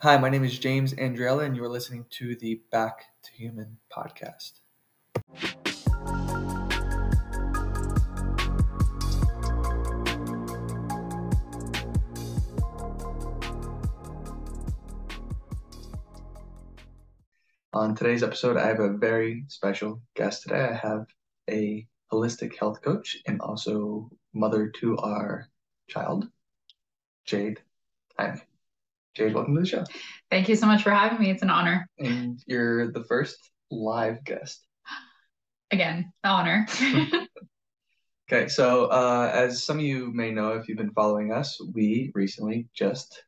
Hi, my name is James Andriella, and you are listening to the Back to Human podcast. On today's episode, I have a very special guest today. I have a holistic health coach and also mother to our child, Jade Hi. Jade, welcome to the show. Thank you so much for having me. It's an honor. And you're the first live guest. Again, honor. okay, so uh, as some of you may know, if you've been following us, we recently just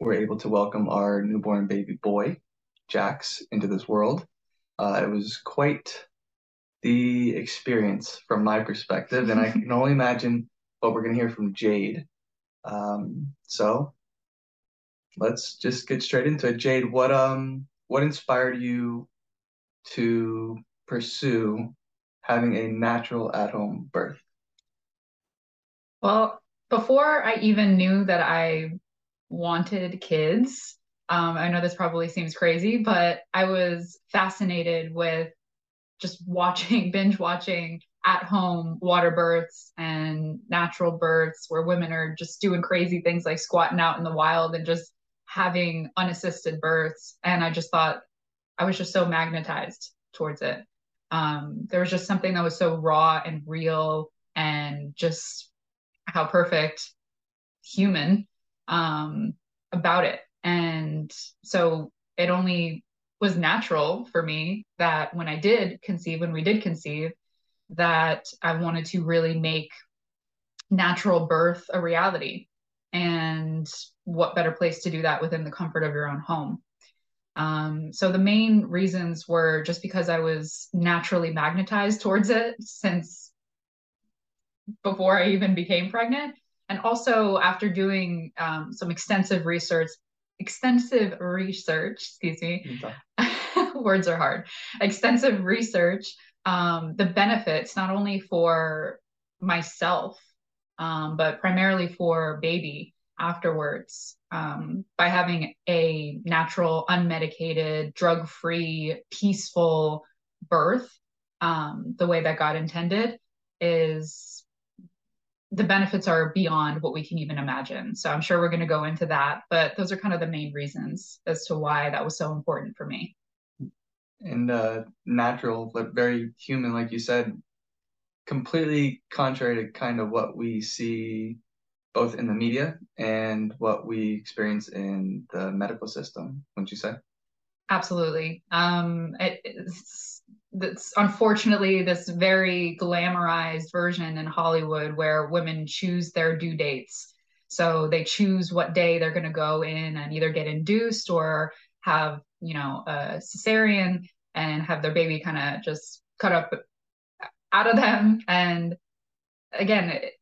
were able to welcome our newborn baby boy, Jax, into this world. Uh, it was quite the experience from my perspective, and I can only imagine what we're going to hear from Jade. Um, so let's just get straight into it. Jade, what um what inspired you to pursue having a natural at-home birth? Well, before I even knew that I wanted kids, um, I know this probably seems crazy, but I was fascinated with just watching, binge watching at home water births and natural births where women are just doing crazy things like squatting out in the wild and just having unassisted births. And I just thought I was just so magnetized towards it. Um, there was just something that was so raw and real and just how perfect human um, about it. And so it only was natural for me that when I did conceive, when we did conceive, that I wanted to really make natural birth a reality. And what better place to do that within the comfort of your own home? Um, so the main reasons were just because I was naturally magnetized towards it since before I even became pregnant. And also after doing um, some extensive research, extensive research, excuse me, words are hard, extensive research um, the benefits not only for myself um, but primarily for baby afterwards um, by having a natural unmedicated drug-free peaceful birth um, the way that god intended is the benefits are beyond what we can even imagine. So i'm sure we're going to go into that but those are kind of the main reasons as to why that was so important for me. And uh, natural, but very human, like you said, completely contrary to kind of what we see both in the media and what we experience in the medical system, wouldn't you say? Absolutely. Um, it, it's, it's unfortunately this very glamorized version in Hollywood where women choose their due dates. So they choose what day they're going to go in and either get induced or have you know a cesarean and have their baby kind of just cut up out of them and again it,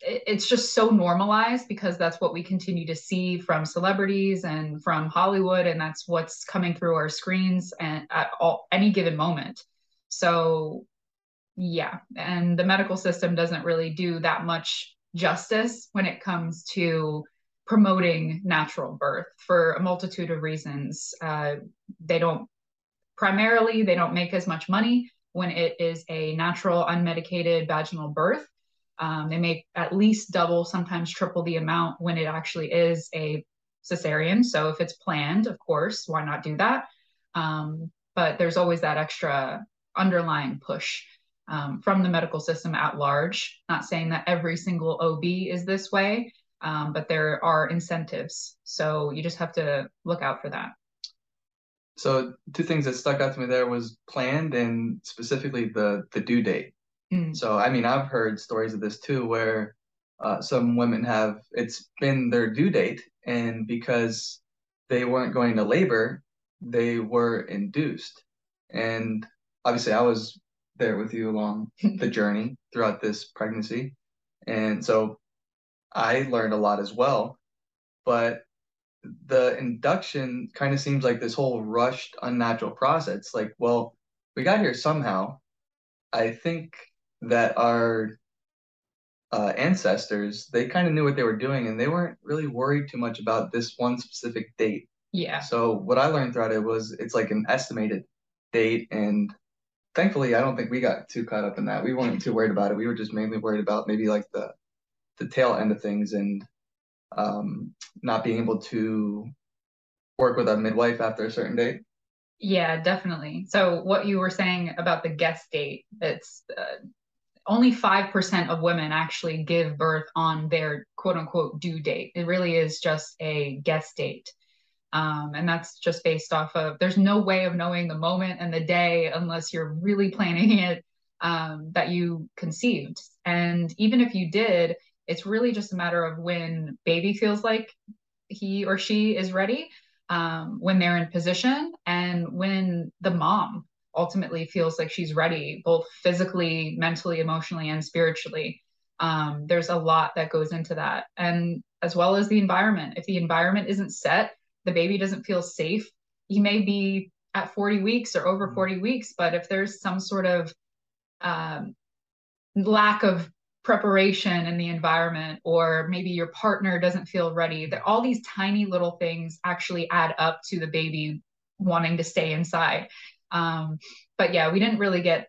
it's just so normalized because that's what we continue to see from celebrities and from Hollywood, and that's what's coming through our screens and at all any given moment. So, yeah, and the medical system doesn't really do that much justice when it comes to promoting natural birth for a multitude of reasons. Uh, they don't primarily, they don't make as much money when it is a natural, unmedicated vaginal birth. Um, they make at least double, sometimes triple the amount when it actually is a cesarean. So if it's planned, of course, why not do that? Um, but there's always that extra underlying push um, from the medical system at large. Not saying that every single OB is this way, um, but there are incentives. So you just have to look out for that. So two things that stuck out to me there was planned and specifically the the due date. Mm. So I mean I've heard stories of this too where uh, some women have it's been their due date and because they weren't going to labor they were induced and obviously I was there with you along the journey throughout this pregnancy and so I learned a lot as well. But the induction kind of seems like this whole rushed, unnatural process. Like, well, we got here somehow. I think that our uh, ancestors, they kind of knew what they were doing and they weren't really worried too much about this one specific date. Yeah. So what I learned throughout it was it's like an estimated date and thankfully I don't think we got too caught up in that. We weren't too worried about it. We were just mainly worried about maybe like the the tail end of things and um, not being able to work with a midwife after a certain date. Yeah, definitely. So what you were saying about the guest date, it's uh, only 5% of women actually give birth on their quote unquote due date. It really is just a guest date. Um, and that's just based off of there's no way of knowing the moment and the day unless you're really planning it um, that you conceived. And even if you did, it's really just a matter of when baby feels like he or she is ready, um, when they're in position, and when the mom ultimately feels like she's ready, both physically, mentally, emotionally, and spiritually. Um, there's a lot that goes into that. And as well as the environment. If the environment isn't set, the baby doesn't feel safe, he may be at 40 weeks or over mm-hmm. 40 weeks. But if there's some sort of um, lack of preparation in the environment, or maybe your partner doesn't feel ready, that all these tiny little things actually add up to the baby wanting to stay inside. Um, but yeah, we didn't really get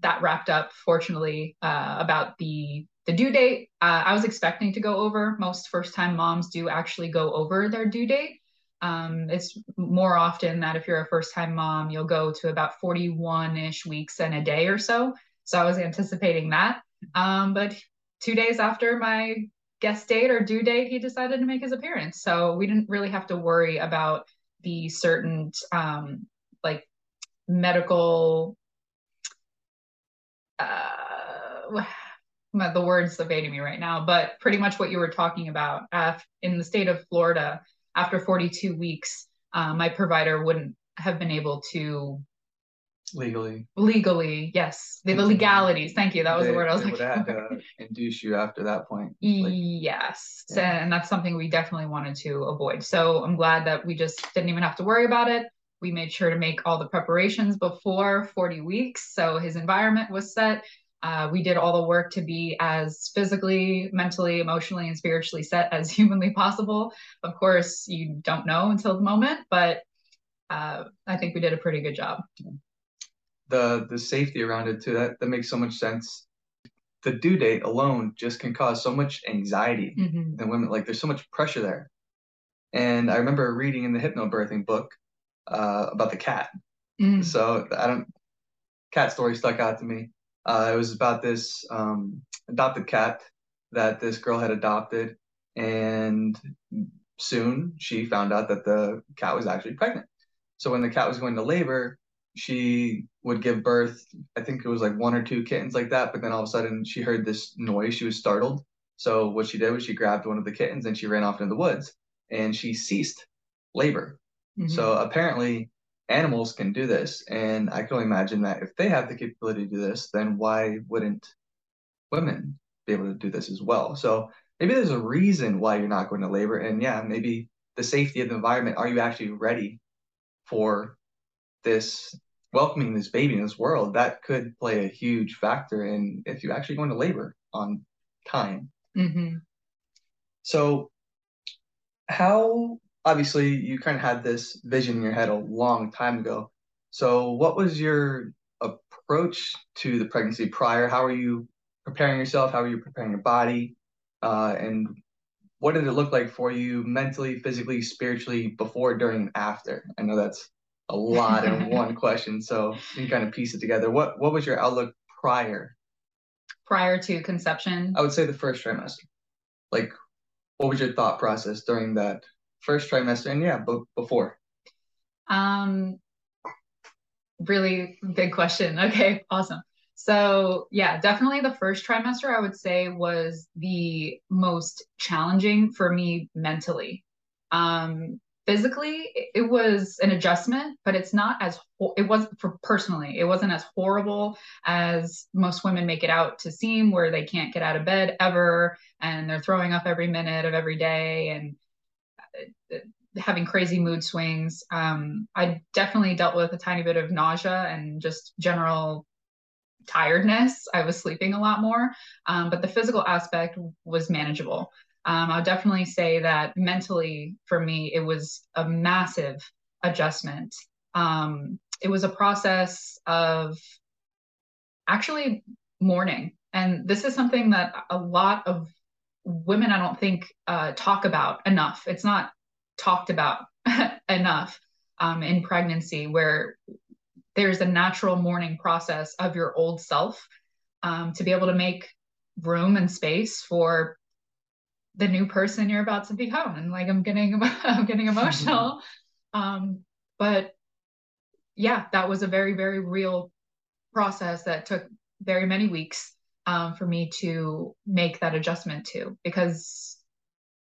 that wrapped up, fortunately, uh, about the the due date. Uh, I was expecting to go over. Most first time moms do actually go over their due date. Um, it's more often that if you're a first time mom, you'll go to about 41 ish weeks and a day or so. So I was anticipating that. Um, but two days after my guest date or due date, he decided to make his appearance. So we didn't really have to worry about the certain um, medical uh, the words evading me right now, but pretty much what you were talking about. Uh, in the state of Florida, after 42 weeks, uh, my provider wouldn't have been able to legally. Legally yes. The, the legalities. Thank you. That was they, the word i was like to induce you after that point like, yes. Yeah. and that's something we definitely wanted to avoid. So i'm glad that we just didn't even have to worry about it we made sure to make all the preparations before 40 weeks so his environment was set uh, we did all the work to be as physically, mentally, emotionally, and spiritually set as humanly possible. Of course, you don't know until the moment, but uh, I think we did a pretty good job. The the safety around it too that that makes so much sense. The due date alone just can cause so much anxiety mm-hmm. in women. Like there's so much pressure there. And I remember reading in the hypnobirthing book uh, about the cat. Mm. So I don't cat story stuck out to me uh, it was about this um, adopted cat that this girl had adopted, and soon she found out that the cat was actually pregnant. So when the cat was going to labor, she would give birth. I think it was like one or two kittens like that. But then all of a sudden, she heard this noise. She was startled. So what she did was she grabbed one of the kittens and she ran off into the woods, and she ceased labor. Mm-hmm. So apparently, animals can do this. And I can only imagine that if they have the capability to do this, then why wouldn't women be able to do this as well? So maybe there's a reason why you're not going to labor. And yeah, maybe the safety of the environment. Are you actually ready for this welcoming this baby in this world? That could play a huge factor in if you're actually going to labor on time. Mm-hmm. So, how obviously you kind of had this vision in your head a long time ago. So what was your approach to the pregnancy prior? How are you preparing yourself? How are you preparing your body? Uh, and what did it look like for you mentally, physically, spiritually before, during, and after? I know that's a lot in one question, so you can kind of piece it together. What what was your outlook prior? Prior to conception? I would say the first trimester. Like, what was your thought process during that first trimester and yeah, b- before? Um, really big question. Okay, awesome. So yeah, definitely the first trimester I would say was the most challenging for me mentally. Um, physically, it was an adjustment, but it's not as it was for personally. It wasn't as horrible as most women make it out to seem, where they can't get out of bed ever and they're throwing up every minute of every day and having crazy mood swings. Um, I definitely dealt with a tiny bit of nausea and just general tiredness. I was sleeping a lot more, um, but the physical aspect was manageable. Um, I'll definitely say that mentally, for me, it was a massive adjustment. Um, it was a process of actually mourning. And this is something that a lot of women, I don't think, uh, talk about enough. It's not talked about enough um, in pregnancy, where there's a natural mourning process of your old self um, to be able to make room and space for the new person you're about to become. And like i'm getting i'm getting emotional. Um but yeah that was a very very real process that took very many weeks um, for me to make that adjustment to because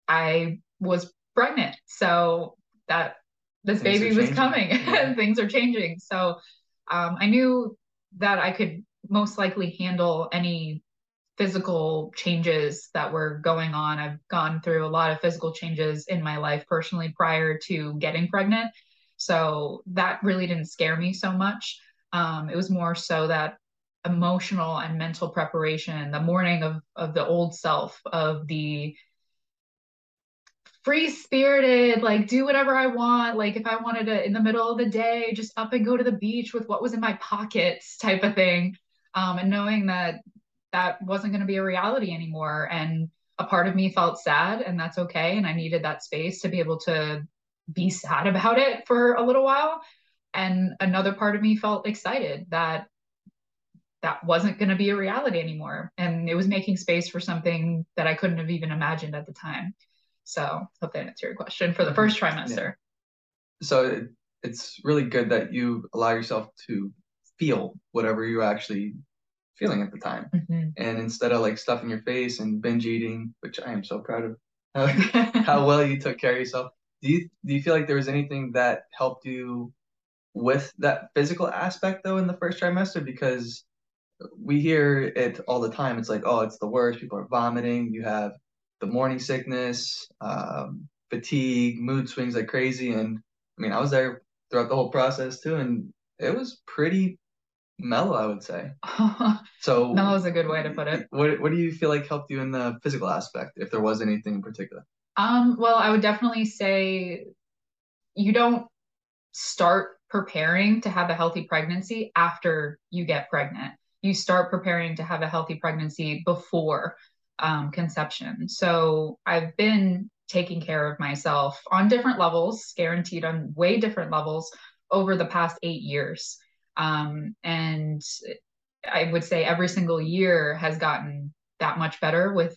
i was pregnant so that this things baby was coming yeah. things are changing so um, I knew that I could most likely handle any physical changes that were going on. I've gone through a lot of physical changes in my life personally prior to getting pregnant. So that really didn't scare me so much. Um, it was more so that emotional and mental preparation, the mourning of, of the old self, of the free spirited, like do whatever I want. Like if I wanted to in the middle of the day, just up and go to the beach with what was in my pockets type of thing. Um, and knowing that that wasn't going to be a reality anymore. And a part of me felt sad, and that's okay. And I needed that space to be able to be sad about it for a little while. And another part of me felt excited that that wasn't going to be a reality anymore. And it was making space for something that I couldn't have even imagined at the time. So hope that answered your question for the first mm-hmm. trimester. Yeah. So it, it's really good that you allow yourself to feel whatever you're actually feeling at the time. Mm-hmm. And instead of like stuffing your face and binge eating, which I am so proud of how, how well you took care of yourself. Do you do you feel like there was anything that helped you with that physical aspect though in the first trimester? Because we hear it all the time. It's like, oh, it's the worst. People are vomiting. You have the morning sickness, um, fatigue, mood swings like crazy. And I mean, I was there throughout the whole process too, and it was pretty mellow, I would say. so mellow is a good way to put it. What What do you feel like helped you in the physical aspect, if there was anything in particular? Um. Well, I would definitely say you don't start preparing to have a healthy pregnancy after you get pregnant. You start preparing to have a healthy pregnancy before um, conception. So I've been taking care of myself on different levels, guaranteed on way different levels over the past eight years. Um, and I would say every single year has gotten that much better with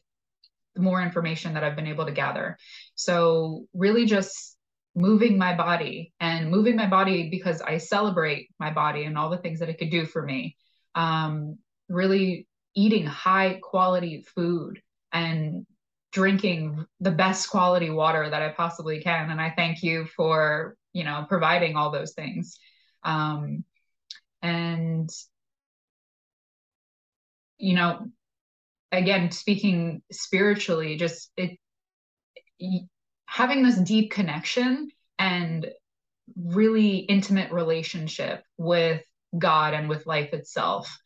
more information that I've been able to gather. So, really, just moving my body and moving my body because I celebrate my body and all the things that it could do for me. Um, really eating high quality food and drinking the best quality water that I possibly can. And I thank you for, you know, providing all those things. Um, and, you know, again, speaking spiritually, just it, having this deep connection and really intimate relationship with God and with life itself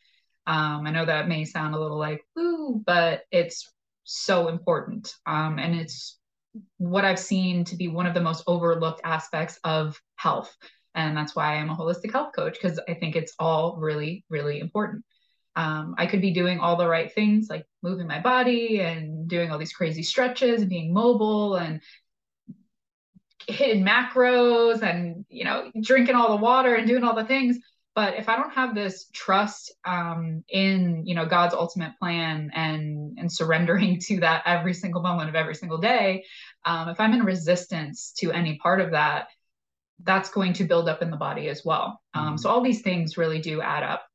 um, I know that may sound a little like, ooh, but it's so important. Um, and it's what I've seen to be one of the most overlooked aspects of health. And that's why I'm a holistic health coach, because I think it's all really, really important. Um, I could be doing all the right things, like moving my body and doing all these crazy stretches and being mobile and hitting macros and, you know, drinking all the water and doing all the things but if i don't have this trust um, in you know god's ultimate plan and and surrendering to that every single moment of every single day um, if i'm in resistance to any part of that that's going to build up in the body as well um, mm-hmm. so all these things really do add up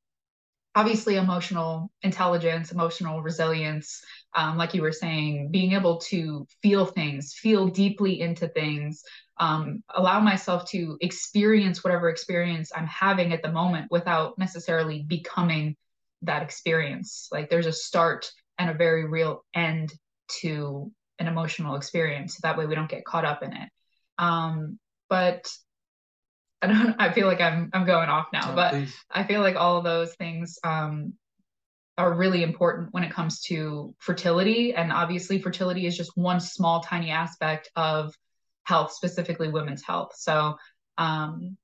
obviously emotional intelligence emotional resilience um, like you were saying being able to feel things feel deeply into things um, allow myself to experience whatever experience I'm having at the moment without necessarily becoming that experience. Like there's a start and a very real end to an emotional experience. That way we don't get caught up in it. Um, but I don't. I feel like I'm I'm going off now, oh, but please. I feel like all of those things um, are really important when it comes to fertility. And obviously, fertility is just one small, tiny aspect of health, specifically women's health. So, um,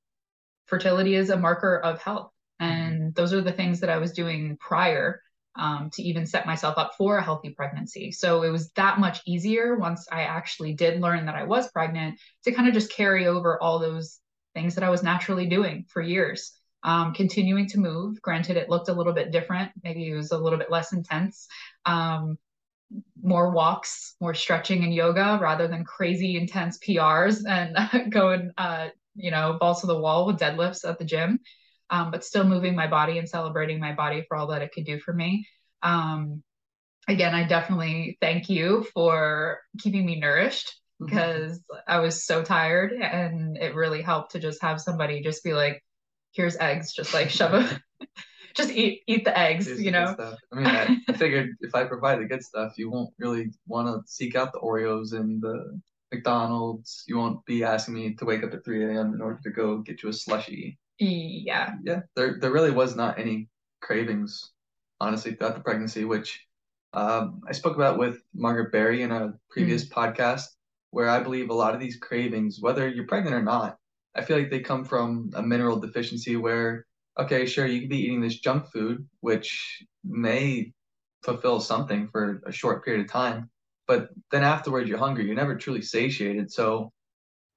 fertility is a marker of health. And those are the things that I was doing prior um, to even set myself up for a healthy pregnancy. So it was that much easier once I actually did learn that I was pregnant to kind of just carry over all those things that I was naturally doing for years. Um, continuing to move. Granted, it looked a little bit different. Maybe it was a little bit less intense. Um, more walks, more stretching and yoga rather than crazy intense PRs and going, uh, you know, balls to the wall with deadlifts at the gym um, but still moving my body and celebrating my body for all that it could do for me. Um, again, I definitely thank you for keeping me nourished because mm-hmm. I was so tired and it really helped to just have somebody just be like, here's eggs, just like shove them. just eat eat the eggs, here's you know. I mean, I, I figured if I provide the good stuff, you won't really want to seek out the Oreos and the McDonald's. You won't be asking me to wake up at 3 a.m. in order to go get you a slushy. Yeah. Yeah. There there really was not any cravings, honestly, throughout the pregnancy, which um, I spoke about with Margaret Barry in a previous mm. podcast, where I believe a lot of these cravings, whether you're pregnant or not, I feel like they come from a mineral deficiency where, okay, sure, you could be eating this junk food, which may fulfill something for a short period of time, but then afterwards you're hungry. You're never truly satiated. So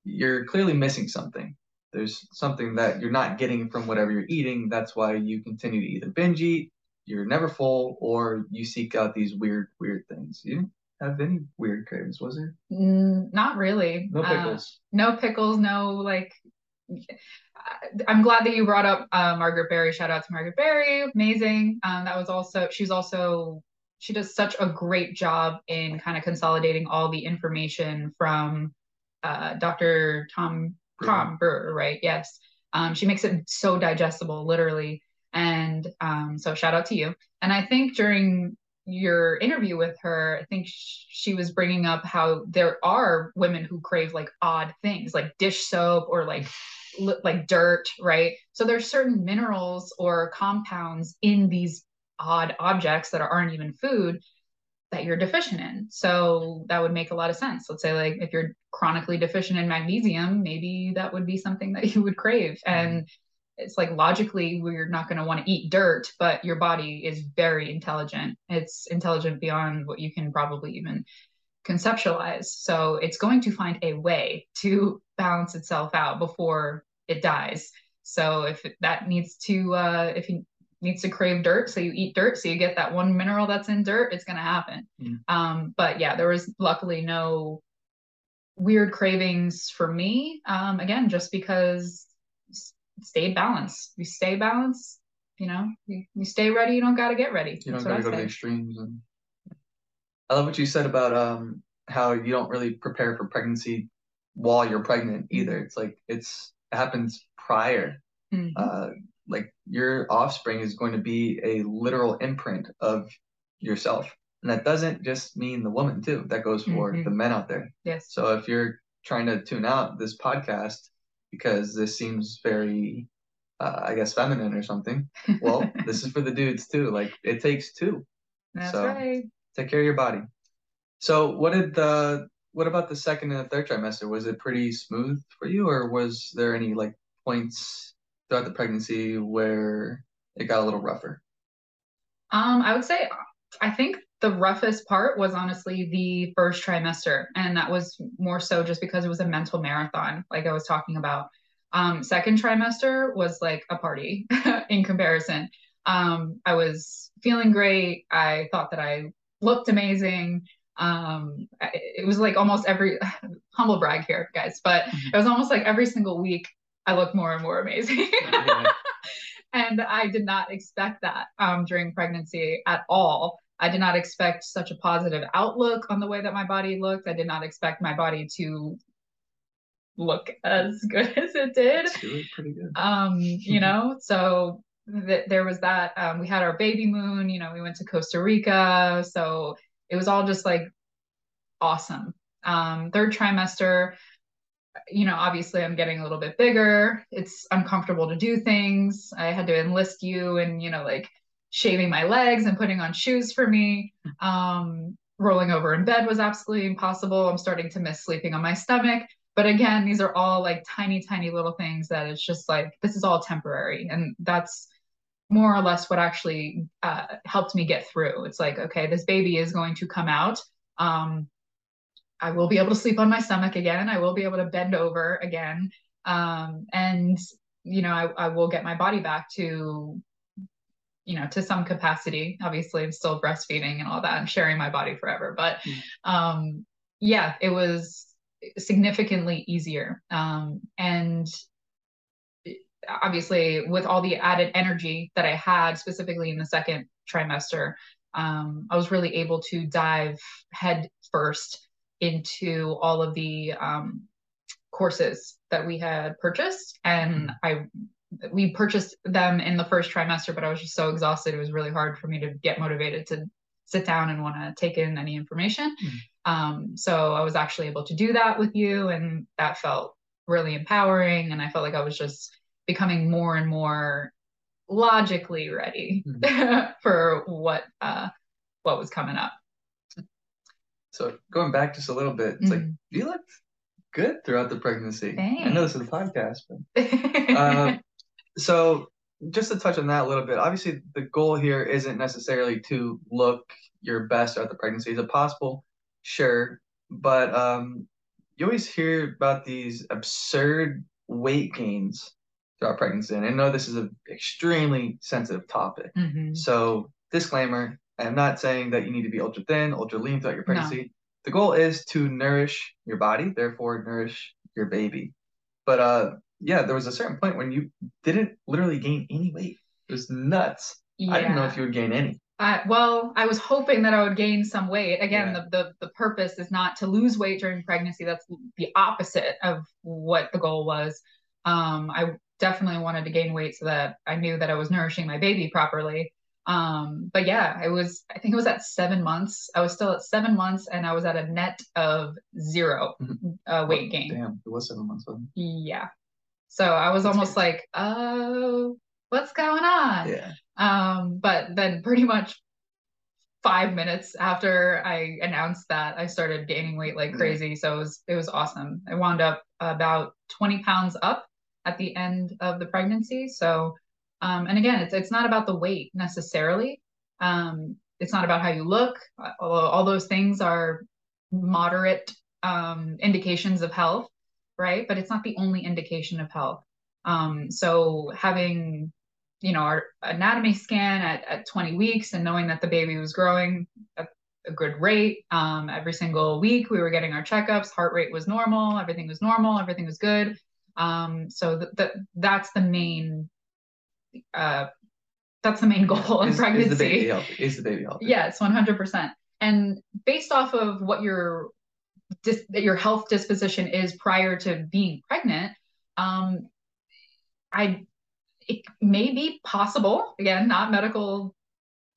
you're clearly missing something there's something that you're not getting from whatever you're eating. That's why you continue to either binge eat, you're never full, or you seek out these weird, weird things. You have any weird cravings, was there? Mm, not really. No uh, pickles. Uh, no pickles. No like. I'm glad that you brought up uh, Margaret Barry. Shout out to Margaret Barry. Amazing. Um, that was also she's also she does such a great job in kind of consolidating all the information from uh, Dr. Tom Tom Brewer, right? Yes. Um, she makes it so digestible, literally. And um, so shout out to you. And I think during your interview with her, I think she was bringing up how there are women who crave like odd things, like dish soap or like like dirt, right? So there's certain minerals or compounds in these odd objects that aren't even food that you're deficient in. So that would make a lot of sense. Let's say like if you're chronically deficient in magnesium, maybe that would be something that you would crave. Mm-hmm. And it's like logically we're not going to want to eat dirt, but your body is very intelligent. It's intelligent beyond what you can probably even conceptualize. So it's going to find a way to balance itself out before it dies. So if that needs to, uh, if you needs to crave dirt so you eat dirt so you get that one mineral that's in dirt it's going to happen mm. um, but yeah there was luckily no weird cravings for me um, again just because stay balanced you stay balanced you know you, you stay ready you don't got to get ready you don't got to go to the extremes and i love what you said about um how you don't really prepare for pregnancy while you're pregnant either mm-hmm. it's like it's it happens prior mm-hmm. uh, like your offspring is going to be a literal imprint of yourself. And that doesn't just mean the woman too. That goes for mm-hmm. the men out there. Yes. So if you're trying to tune out this podcast because this seems very uh, I guess feminine or something. Well, this is for the dudes too. Like it takes two. That's so right. Take care of your body. So what did the what about the second and the third trimester? Was it pretty smooth for you or was there any like points throughout the pregnancy where it got a little rougher? Um, I would say I think the roughest part was honestly the first trimester, and that was more so just because it was a mental marathon, like I was talking about. Um, second trimester was like a party in comparison. Um, I was feeling great. I thought that I looked amazing. Um, it was like almost every humble brag here, guys, but mm-hmm. it was almost like every single week I looked more and more amazing. and I did not expect that um, during pregnancy at all. I did not expect such a positive outlook on the way that my body looked. I did not expect my body to look as good as it did. pretty good. Um, you know, so th- there was that. Um, we had our baby moon. You know, we went to Costa Rica, so it was all just like awesome. Um, third trimester, you know, obviously I'm getting a little bit bigger. It's uncomfortable to do things. I had to enlist you and, you know, like shaving my legs and putting on shoes for me. Um, rolling over in bed was absolutely impossible. I'm starting to miss sleeping on my stomach. But again, these are all like tiny, tiny little things that it's just like, this is all temporary. And that's more or less what actually uh, helped me get through. It's like, okay, this baby is going to come out. Um, I will be able to sleep on my stomach again. I will be able to bend over again. Um, and, you know, I, I will get my body back to, you know, to some capacity. Obviously, I'm still breastfeeding and all that and sharing my body forever. But mm. um, yeah, it was significantly easier. Um, and obviously with all the added energy that I had specifically in the second trimester, um, I was really able to dive head first into all of the um, courses that we had purchased, and I we purchased them in the first trimester, but I was just so exhausted. It was really hard for me to get motivated to sit down and want to take in any information. Mm. Um, so I was actually able to do that with you, and that felt really empowering. And I felt like I was just becoming more and more logically ready mm-hmm. for what uh, what was coming up. So going back just a little bit, it's mm-hmm. like you looked good throughout the pregnancy. Thanks. I know this is a podcast, but uh, so just to touch on that a little bit. Obviously, the goal here isn't necessarily to look your best throughout the pregnancy. Is it possible? Sure, but um, you always hear about these absurd weight gains throughout pregnancy. And I know this is an extremely sensitive topic. Mm-hmm. So, disclaimer I am not saying that you need to be ultra thin, ultra lean throughout your pregnancy. No. The goal is to nourish your body, therefore, nourish your baby. But uh, yeah, there was a certain point when you didn't literally gain any weight. It was nuts. Yeah. I didn't know if you would gain any. Uh, well, I was hoping that I would gain some weight. Again, yeah. the, the the purpose is not to lose weight during pregnancy. That's the opposite of what the goal was. Um, I definitely wanted to gain weight so that I knew that I was nourishing my baby properly. Um, but yeah, I was, I think it was at seven months. I was still at seven months and I was at a net of 0 mm-hmm. uh, weight gain. Damn, it was seven months. Yeah. So I was That's almost like, oh, what's going on? Yeah. Um, but then pretty much five minutes after I announced that, I started gaining weight like crazy. So it was, it was awesome. I wound up about 20 pounds up at the end of the pregnancy. So, um, and again, it's it's not about the weight necessarily. Um, it's not about how you look. Although all those things are moderate um, indications of health, right? But it's not the only indication of health. Um, so having you know our anatomy scan at, at 20 weeks and knowing that the baby was growing at a good rate um, every single week we were getting our checkups heart rate was normal everything was normal everything was good um, so th-, th- that's the main uh, that's the main goal in pregnancy. Is the baby healthy? Is the baby healthy? Yes, one hundred percent. And based off of what your dis- that your health disposition is prior to being pregnant, um, I it may be possible. Again, not medical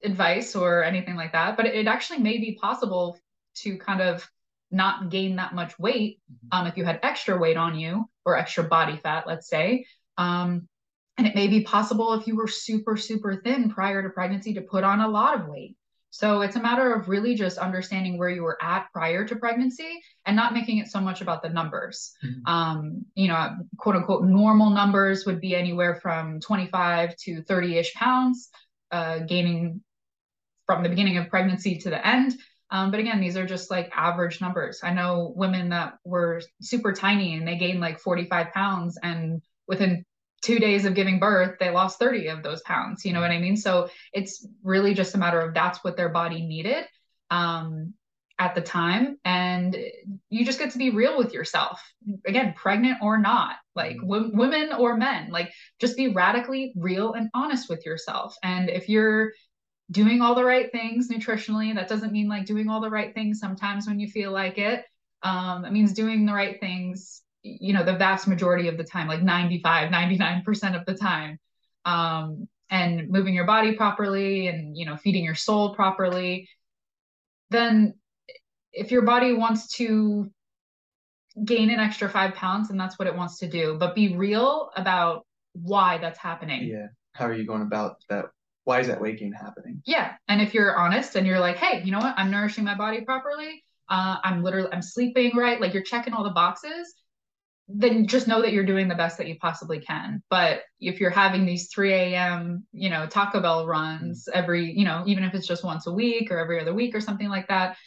advice or anything like that, but it actually may be possible to kind of not gain that much weight mm-hmm. um, if you had extra weight on you or extra body fat, let's say. Um, and it may be possible if you were super, super thin prior to pregnancy to put on a lot of weight. So it's a matter of really just understanding where you were at prior to pregnancy and not making it so much about the numbers. Mm-hmm. Um, you know, quote unquote, normal numbers would be anywhere from 25 to 30 ish pounds, uh, gaining from the beginning of pregnancy to the end. Um, but again, these are just like average numbers. I know women that were super tiny and they gained like 45 pounds, and within two days of giving birth, they lost 30 of those pounds. You know what I mean? So it's really just a matter of that's what their body needed um, at the time. And you just get to be real with yourself. Again, pregnant or not, like mm-hmm. w- women or men, like just be radically real and honest with yourself. And if you're doing all the right things nutritionally. That doesn't mean like doing all the right things sometimes when you feel like it. Um, it means doing the right things, you know, the vast majority of the time, like 95, 99% of the time. Um, and moving your body properly and, you know, feeding your soul properly. Then if your body wants to gain an extra five pounds, and that's what it wants to do, but be real about why that's happening. Yeah. How are you going about that why is that weight gain happening? Yeah. And if you're honest and you're like, hey, you know what? I'm nourishing my body properly. Uh, I'm literally, I'm sleeping right. Like you're checking all the boxes. Then just know that you're doing the best that you possibly can. But if you're having these 3 a.m., you know, Taco Bell runs every, you know, even if it's just once a week or every other week or something like that,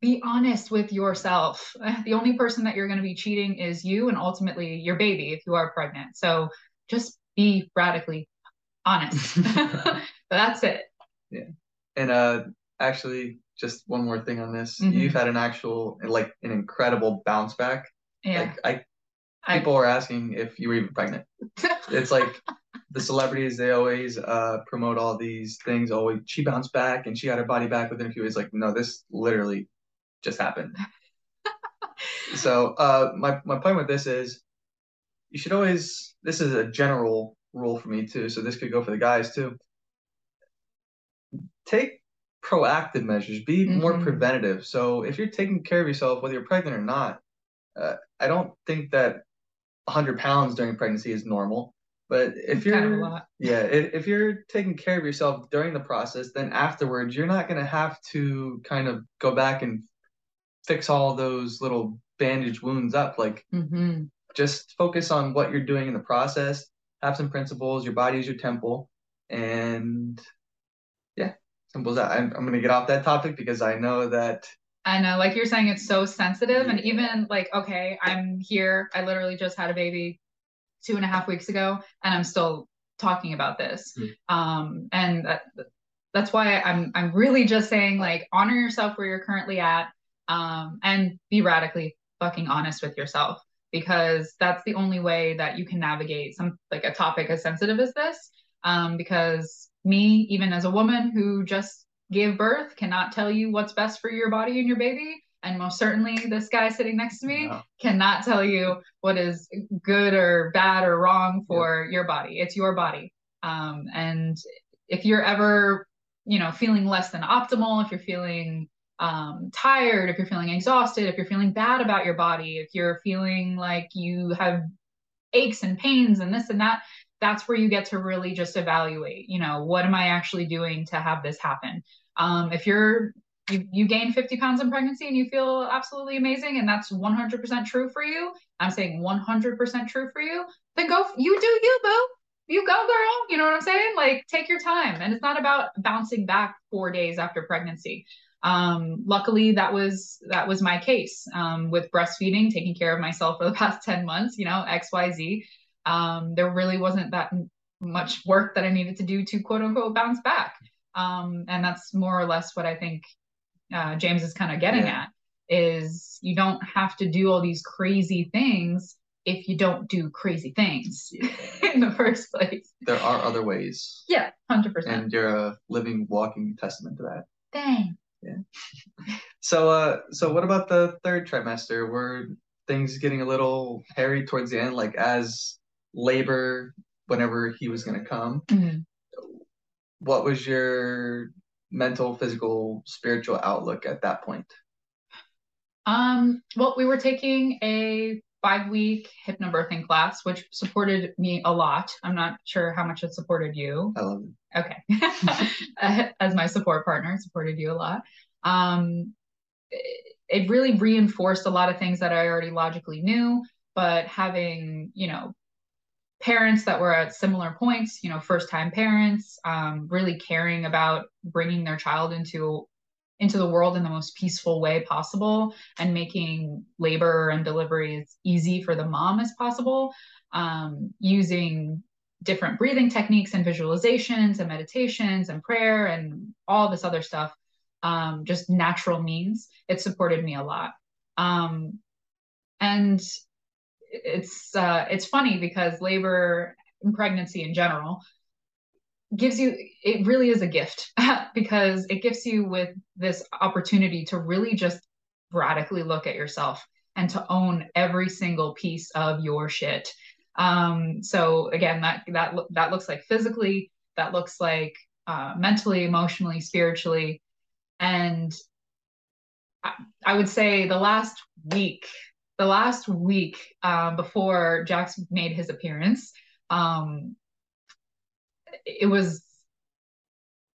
be honest with yourself. The only person that you're going to be cheating is you and ultimately your baby if you are pregnant. So just be radically honest. that's it. Yeah. And uh actually just one more thing on this. Mm-hmm. You've had an actual like an incredible bounce back. Yeah. Like I people were asking if you were even pregnant. it's like the celebrities they always uh promote all these things. Always she bounced back and she got her body back within a few days. Like, no, this literally just happened. so uh my my point with this is you should always this is a general rule for me too, so this could go for the guys too. Take proactive measures, be mm-hmm. more preventative. So if you're taking care of yourself, whether you're pregnant or not, uh, I don't think that 100 pounds during pregnancy is normal. But if you're kind of yeah, if, if you're taking care of yourself during the process, then afterwards you're not gonna have to kind of go back and fix all those little bandage wounds up. Like mm-hmm. just focus on what you're doing in the process have some principles. Your body is your temple, and yeah, simple as that. I'm, I'm gonna get off that topic because I know that. I know, like you're saying, it's so sensitive, and even like, okay, I'm here. I literally just had a baby two and a half weeks ago, and I'm still talking about this. Mm-hmm. Um, and that, that's why I'm I'm really just saying like honor yourself where you're currently at, um, and be radically fucking honest with yourself because that's the only way that you can navigate some like a topic as sensitive as this. Um, because me, even as a woman who just gave birth, cannot tell you what's best for your body and your baby. And most certainly, this guy sitting next to me cannot tell you what is good or bad or wrong for your body. It's your body. Um, and if you're ever, you know, feeling less than optimal, if you're feeling um, tired, if you're feeling exhausted, if you're feeling bad about your body, if you're feeling like you have aches and pains and this and that, that's where you get to really just evaluate, you know, what am I actually doing to have this happen? Um, if you're you, you gain 50 pounds in pregnancy and you feel absolutely amazing and that's 100% true for you i'm saying 100% true for you then go you do you boo. You go girl. You know what i'm saying? Like take your time. And it's not about bouncing back four days after pregnancy. Um, luckily that was that was my case um, with breastfeeding taking care of myself for the past 10 months you know xyz um, there really wasn't that much work that i needed to do to quote unquote bounce back um, and that's more or less what i think uh, james is kind of getting yeah. at is you don't have to do all these crazy things if you don't do crazy things in the first place there are other ways yeah 100% and you're a living walking testament to that dang yeah. So uh so what about the third trimester? Were things getting a little hairy towards the end, like as labor whenever he was gonna come? Mm-hmm. What was your mental, physical, spiritual outlook at that point? Um, well, we were taking a five week hypnobirthing class, which supported me a lot. I'm not sure how much it supported you. I love it okay as my support partner supported you a lot um, it really reinforced a lot of things that i already logically knew but having you know parents that were at similar points you know first time parents um, really caring about bringing their child into into the world in the most peaceful way possible and making labor and delivery as easy for the mom as possible um, using different breathing techniques and visualizations and meditations and prayer and all this other stuff, um, just natural means, it supported me a lot. Um, and it's uh, it's funny because labor and pregnancy in general gives you it really is a gift because it gives you with this opportunity to really just radically look at yourself and to own every single piece of your shit. Um, so again, that that that looks like physically, that looks like uh, mentally, emotionally, spiritually, and I, I, would say the last week, the last week uh, before Jax made his appearance, um, it was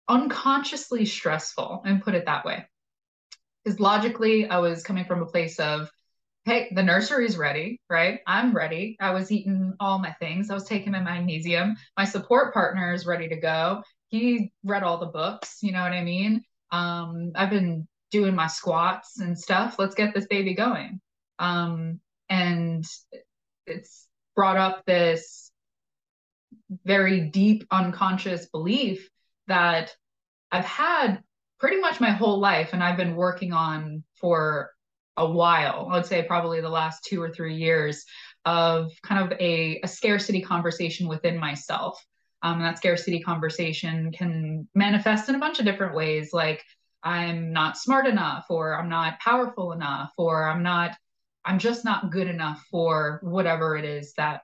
unconsciously stressful and put it that way. Because logically, I was coming from a place of, hey, the nursery's ready, right? I'm ready. I was eating all my things. I was taking my magnesium. My support partner is ready to go. He read all the books, you know what I mean? Um, I've been doing my squats and stuff. Let's get this baby going. Um, and it's brought up this very deep unconscious belief that I've had pretty much my whole life and I've been working on for a while. I would say probably the last two or three years of kind of a, a scarcity conversation within myself. Um, that scarcity conversation can manifest in a bunch of different ways, like I'm not smart enough, or I'm not powerful enough, or I'm not, I'm just not good enough for whatever it is that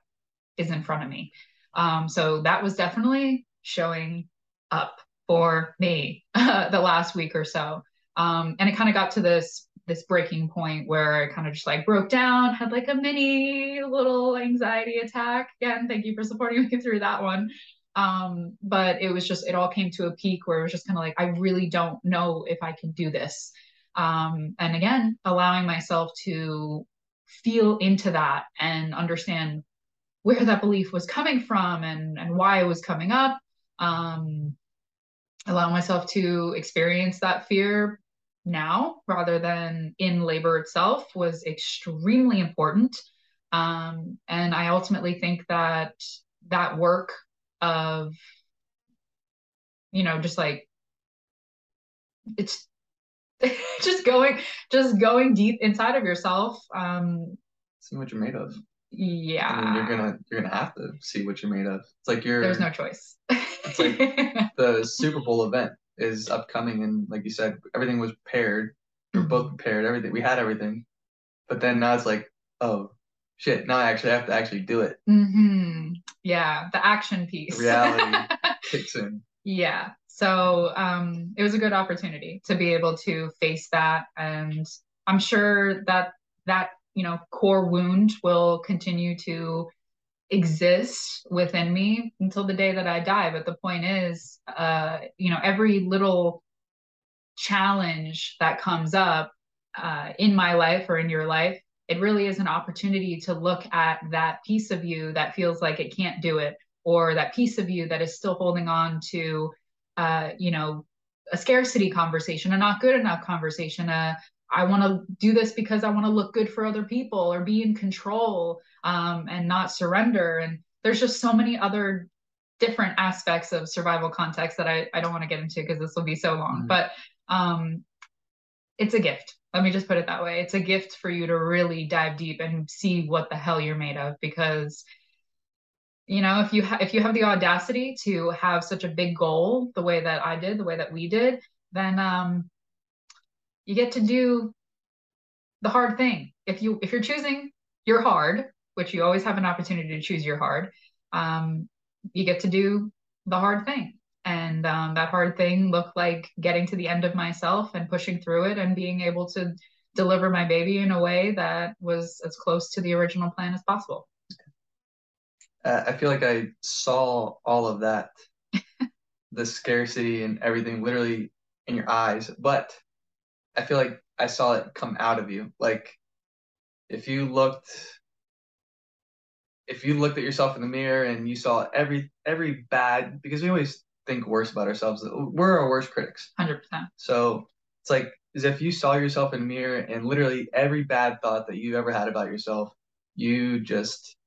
is in front of me. Um, so that was definitely showing up for me the last week or so. Um, and it kind of got to this this breaking point where I kind of just like broke down, had like a mini little anxiety attack. Again, thank you for supporting me through that one. Um, but it was just it all came to a peak where it was just kind of like I really don't know if I can do this. Um, and again, allowing myself to feel into that and understand where that belief was coming from and and why it was coming up. Um, allow myself to experience that fear now rather than in labor itself was extremely important. Um, and I ultimately think that that work of, you know, just like it's just going, just going deep inside of yourself. Um, See what you're made of. Yeah. I mean, you're gonna you're gonna have to see what you're made of. It's like you're. There's no choice. it's like the Super Bowl event is upcoming, and like you said, everything was prepared. We both mm-hmm. prepared. Everything we had everything, but then now it's like, oh shit! Now I actually have to actually do it. Mm-hmm. Yeah, the action piece. The reality kicks in. Yeah. So um, it was a good opportunity to be able to face that, and I'm sure that that you know core wound will continue to exist within me until the day that I die. But the point is, uh, you know, every little challenge that comes up uh, in my life or in your life, it really is an opportunity to look at that piece of you that feels like it can't do it, or that piece of you that is still holding on to, uh, you know, a scarcity conversation, a not good enough conversation, a I want to do this because I want to look good for other people or be in control um, and not surrender. And there's just so many other different aspects of survival context that I, I don't want to get into because this will be so long. Mm-hmm. But um, it's a gift. Let me just put it that way. It's a gift for you to really dive deep and see what the hell you're made of because you know if you ha- if you have the audacity to have such a big goal the way that I did, the way that we did, then um you get to do the hard thing. If you if you're choosing your hard, which you always have an opportunity to choose your hard, um, you get to do the hard thing. And um, that hard thing looked like getting to the end of myself and pushing through it and being able to deliver my baby in a way that was as close to the original plan as possible. Uh, I feel like I saw all of that, the scarcity and everything literally in your eyes. But I feel like I saw it come out of you. Like if you looked if you looked at yourself in the mirror and you saw every every bad because we always think worse about ourselves. We're our worst critics. Hundred percent. So it's like as if you saw yourself in the mirror and literally every bad thought that you ever had about yourself, you just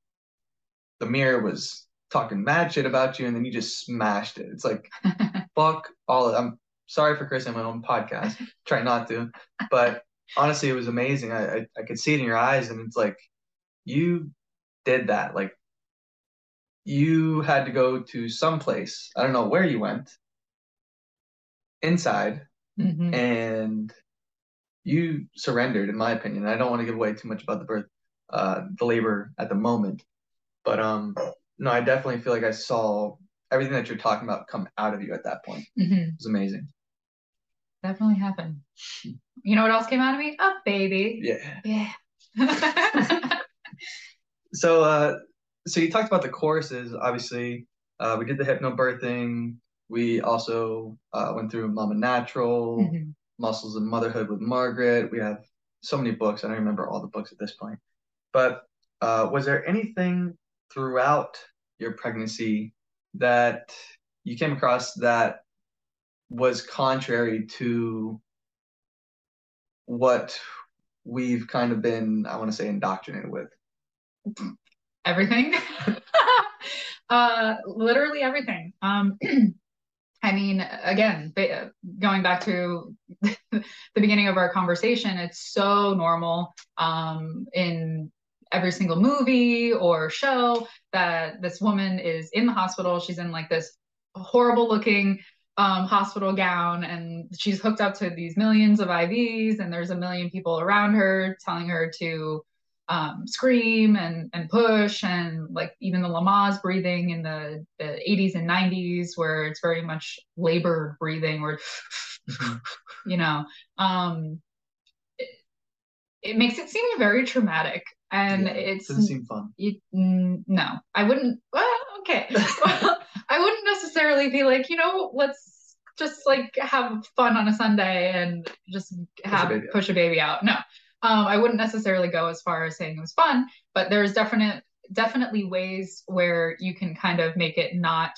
the mirror was talking mad shit about you and then you just smashed it. It's like fuck all of I'm sorry for cursing my own podcast. Try not to, but honestly, it was amazing. I, I I could see it in your eyes, and it's like you did that. Like you had to go to some place. I don't know where you went. Inside, mm-hmm. and you surrendered, in my opinion. I don't want to give away too much about the birth, uh, the labor at the moment, but um, no, I definitely feel like I saw everything that you're talking about come out of you at that point. Mm-hmm. It was amazing. Definitely happened. You know what else came out of me? A baby. Yeah. Yeah. so uh so you talked about the courses, obviously. Uh we did the hypnobirthing. We also uh, went through Mama Natural, mm-hmm. Muscles of Motherhood with Margaret. We have so many books. I don't remember all the books at this point. But uh, was there anything throughout your pregnancy that you came across that was contrary to what we've kind of been, I want to say, indoctrinated with? Everything. uh, literally everything. Um, I mean, again, going back to the beginning of our conversation, it's so normal um, in every single movie or show that this woman is in the hospital. She's in like this horrible looking um, hospital gown and she's hooked up to these millions of IVs and there's a million people around her telling her to um, scream and, and push and like even the Lamaze breathing in the, the 80s and 90s where it's very much labored breathing or mm-hmm. you know um, it, it, makes it seem very traumatic and yeah, it's doesn't seem fun. it, no. I wouldn't well okay. Well, I wouldn't necessarily be like, you know, let's just like have fun on a Sunday and just have push a, push a baby out. No, um, I wouldn't necessarily go as far as saying it was fun, but there's definite definitely ways where you can kind of make it not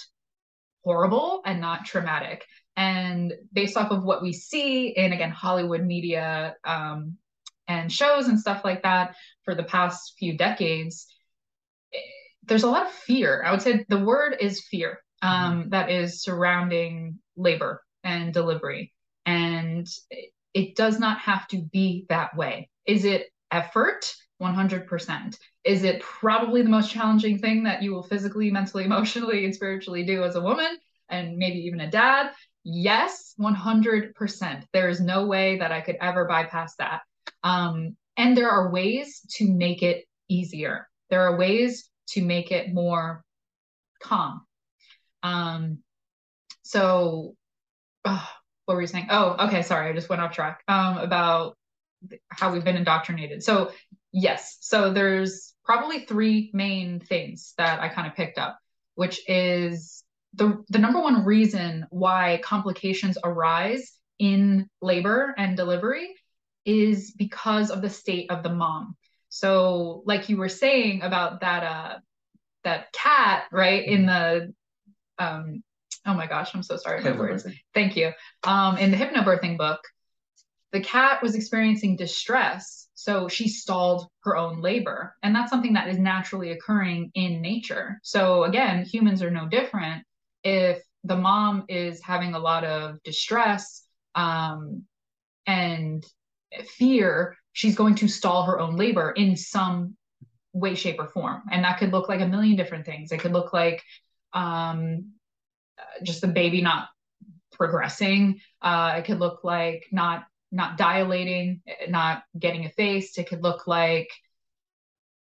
horrible and not traumatic. And based off of what we see in again Hollywood media um, and shows and stuff like that for the past few decades, there's a lot of fear. I would say the word is fear um, mm-hmm. that is surrounding labor and delivery. And it does not have to be that way. Is it effort? 100%. Is it probably the most challenging thing that you will physically, mentally, emotionally, and spiritually do as a woman and maybe even a dad? Yes, 100%. There is no way that I could ever bypass that. Um, and there are ways to make it easier. There are ways to make it more calm. Um, so, oh, what were you saying? Oh, okay, sorry, I just went off track. Um, about how we've been indoctrinated. So, yes, so there's probably three main things that I kind of picked up, which is the the number one reason why complications arise in labor and delivery is because of the state of the mom. So, like you were saying about that uh that cat, right, in the um oh my gosh, I'm so sorry. My words. Thank you. Um, in the hypnobirthing book, the cat was experiencing distress, so she stalled her own labor, and that's something that is naturally occurring in nature. So again, humans are no different. If the mom is having a lot of distress um, and fear, she's going to stall her own labor in some way, shape, or form. And that could look like a million different things. It could look like um, just the baby not progressing. Uh, it could look like not not dilating, not getting effaced. It could look like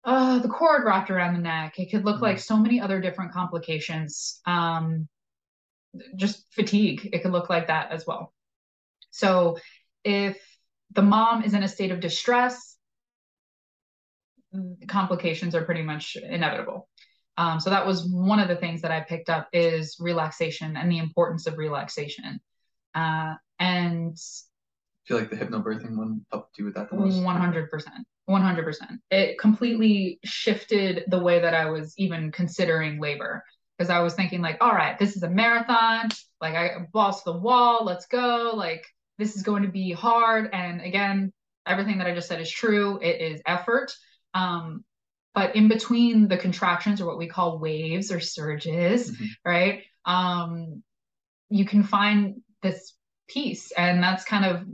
uh, the cord wrapped around the neck. It could look mm-hmm. like so many other different complications. Um, just fatigue. It could look like that as well. So if the mom is in a state of distress, complications are pretty much inevitable. Um, so that was one of the things that I picked up is relaxation and the importance of relaxation. Uh, and I feel like the hypnobirthing one helped you with that the most. 100%. 100%. It completely shifted the way that I was even considering labor because I was thinking like, all right, this is a marathon. Like I balls to the wall. Let's go. Like this is going to be hard. And again, everything that I just said is true. It is effort. Um, but in between the contractions or what we call waves or surges, mm-hmm. right? Um, you can find this peace. And that's kind of,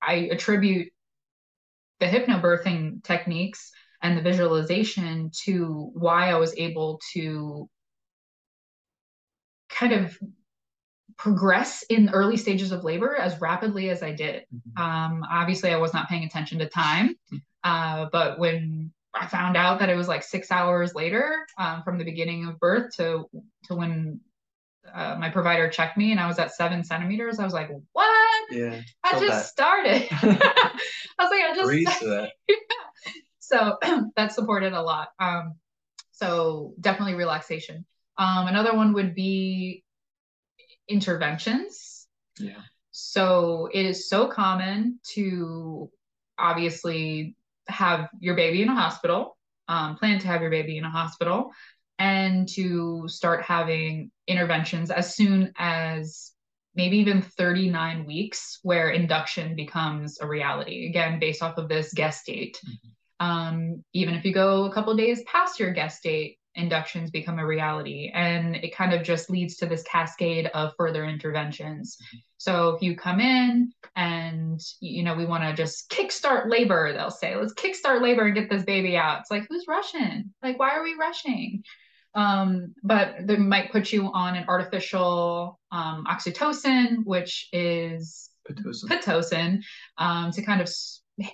I attribute the hypnobirthing techniques and the visualization to why I was able to kind of progress in early stages of labor as rapidly as I did. Mm-hmm. Um, obviously, I was not paying attention to time, mm-hmm. uh, but when I found out that it was like six hours later um, from the beginning of birth to to when uh, my provider checked me and I was at seven centimeters. I was like, what? Yeah. I just that. started. I was like, I just. That. So that supported a lot. Um, so definitely relaxation. Um, another one would be interventions. Yeah. So it is so common to obviously have your baby in a hospital, um, plan to have your baby in a hospital, and to start having interventions as soon as maybe even 39 weeks where induction becomes a reality again based off of this guest date mm-hmm. um, even if you go a couple days past your guest date inductions become a reality. And it kind of just leads to this cascade of further interventions. Mm-hmm. so if you come in and you know we want to just kickstart labor they'll say let's kickstart labor and get this baby out. It's like who's rushing? Like why are we rushing? Um, but they might put you on an artificial um, oxytocin which is pitocin, pitocin um, to kind of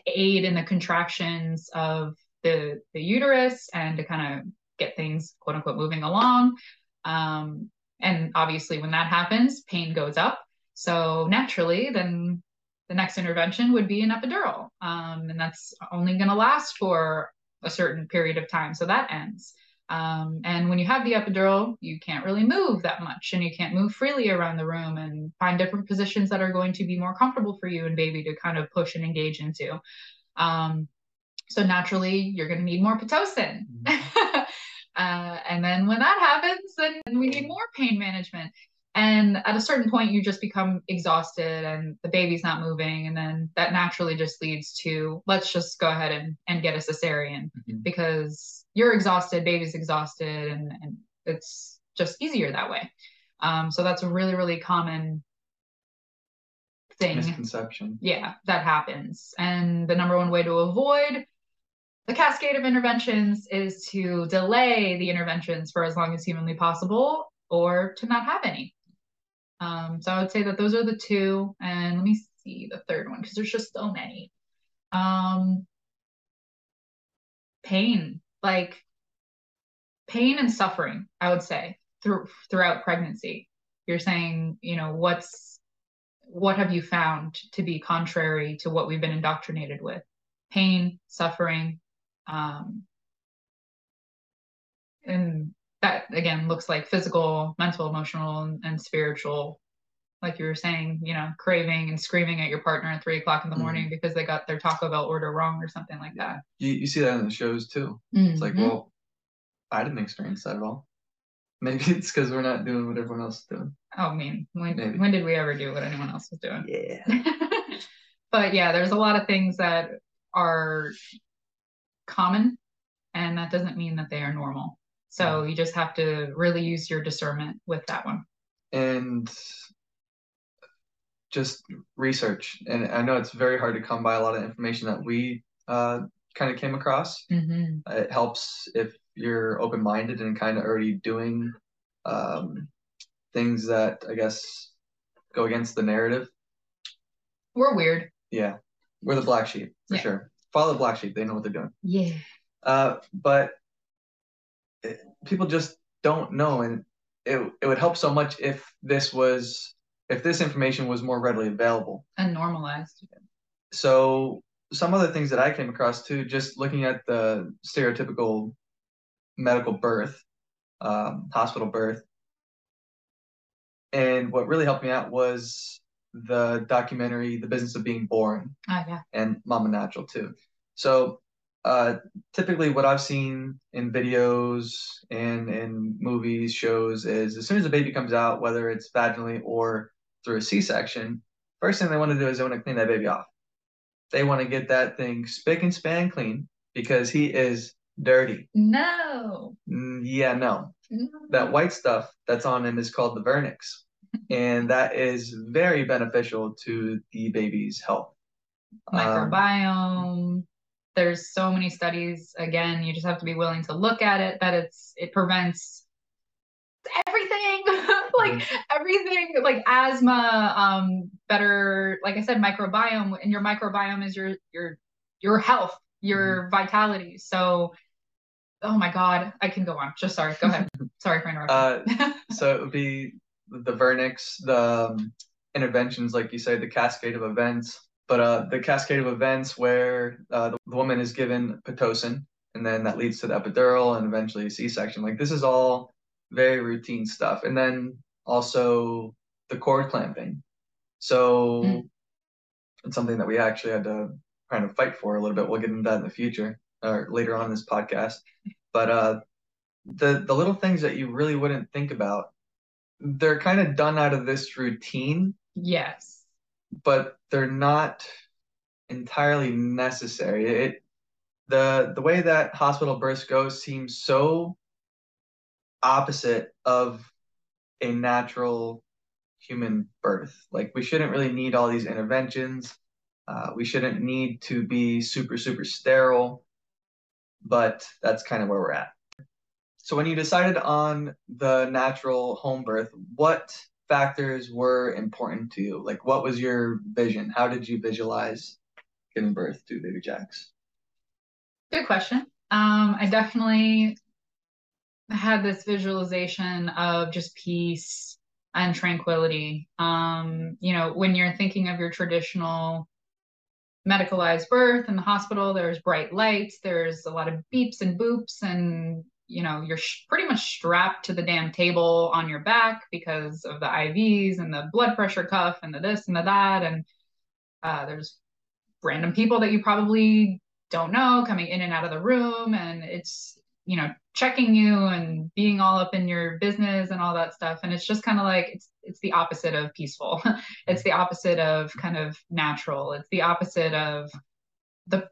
aid in the contractions of the the uterus and to kind of get things quote unquote moving along. Um, and obviously, when that happens, pain goes up. So naturally, then the next intervention would be an epidural. Um, and that's only going to last for a certain period of time. So that ends. Um, and when you have the epidural, you can't really move that much and you can't move freely around the room and find different positions that are going to be more comfortable for you and baby to kind of push and engage into. Um, so naturally, you're going to need more Pitocin. Mm-hmm. Uh, and then when that happens, then we need more pain management. And at a certain point, you just become exhausted and the baby's not moving. And then that naturally just leads to let's just go ahead and, and get a cesarean mm-hmm. because you're exhausted, baby's exhausted, and, and it's just easier that way. Um, so that's a really, really common thing. Misconception. Yeah, that happens. And the number one way to avoid the cascade of interventions is to delay the interventions for as long as humanly possible or to not have any. Um, so I would say that those are the two. And let me see the third one because there's just so many. Um, pain, like pain and suffering, I would say, through throughout pregnancy. You're saying, you know, what's what have you found to be contrary to what we've been indoctrinated with? Pain, suffering, um, and that again looks like physical, mental, emotional, and, and, spiritual. Like you were saying, you know, craving and screaming at your partner at three o'clock in the mm-hmm. morning because they got their Taco Bell order wrong or something like that. You, you see that in the shows too. Mm-hmm. It's like, mm-hmm. well, I didn't experience that at all. Maybe it's because we're not doing what everyone else is doing. Oh, I mean, when, Maybe. when did we ever do what anyone else was doing? Yeah. but yeah, there's a lot of things that are common and that doesn't mean that they are normal. So you just have to really use your discernment with that one. And just research. And I know it's very hard to come by a lot of information that we uh, kind of came across. Mm-hmm. It helps if you're open minded and kind of already doing um, things that I guess go against the narrative. We're weird. Yeah. We're the black sheep for yeah. sure follow the black sheep. They know what they're doing. Yeah. Uh, but it, people just don't know, and it it would help so much if this was if this information was more readily available and normalized. So some other things that I came across too, just looking at the stereotypical medical birth, um, hospital birth, and what really helped me out was the documentary The Business of Being Born. Oh, yeah. And Mama Natural too. So uh, typically what I've seen in videos and in movies, shows is as soon as a baby comes out, whether it's vaginally or through a C-section, first thing they want to do is they want to clean that baby off. They want to get that thing spick and span clean because he is dirty. No. Mm, yeah, no. no. That white stuff that's on him is called the vernix and that is very beneficial to the baby's health. Microbiome. Um, There's so many studies. Again, you just have to be willing to look at it. That it's it prevents everything, like mm-hmm. everything, like asthma. Um, better, like I said, microbiome, and your microbiome is your your your health, your mm-hmm. vitality. So oh my god i can go on just sorry go ahead sorry for interrupting uh, so it would be the vernix, the um, interventions, like you say, the cascade of events. But uh, the cascade of events where uh, the, woman is given pitocin, and then that leads to the epidural and eventually a C-section. Like this is all very routine stuff. And then also the cord clamping. So mm. it's something that we actually had to kind of fight for a little bit. We'll get into that in the future or later on in this podcast. But uh, the the little things that you really wouldn't think about, they're kind of done out of this routine. Yes. But they're not entirely necessary. It the the way that hospital births go seems so opposite of a natural human birth. Like we shouldn't really need all these interventions. Uh, we shouldn't need to be super super sterile, but that's kind of where we're at. So when you decided on the natural home birth, what factors were important to you? Like what was your vision? How did you visualize giving birth to baby Jacks? Good question. Um, I definitely had this visualization of just peace and tranquility. Um, you know, when you're thinking of your traditional medicalized birth in the hospital, there's bright lights, there's a lot of beeps and boops, and you know, you're sh- pretty much strapped to the damn table on your back because of the IVs and the blood pressure cuff and the this and the that. And uh, there's random people that you probably don't know coming in and out of the room. And it's you know checking you and being all up in your business and all that stuff. And it's just kind of like it's it's the opposite of peaceful. It's the opposite of kind of natural. It's the opposite of the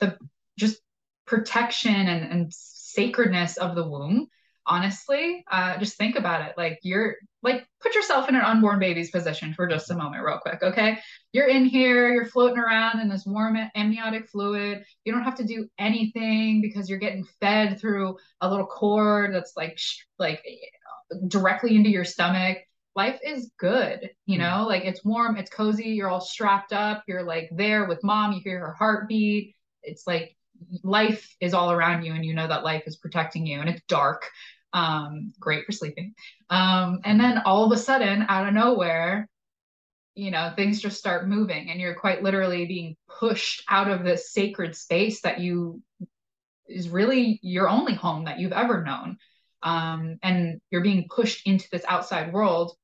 the just protection and, and sacredness of the womb honestly uh, just think about it. Like you're like put yourself in an unborn baby's position for just a moment real quick okay? You're in here you're floating around in this warm amniotic fluid. You don't have to do anything because you're getting fed through a little cord that's like like directly into your stomach. Life is good you hmm. know? Like it's warm it's cozy you're all strapped up you're like there with mom you hear her heartbeat. It's like life is all around you and you know that life is protecting you and it's dark um, great for sleeping. Um, and then all of a sudden, out of nowhere, you know, things just start moving, and you're quite literally being pushed out of this sacred space that you is really your only home that you've ever known. Um, and you're being pushed into this outside world,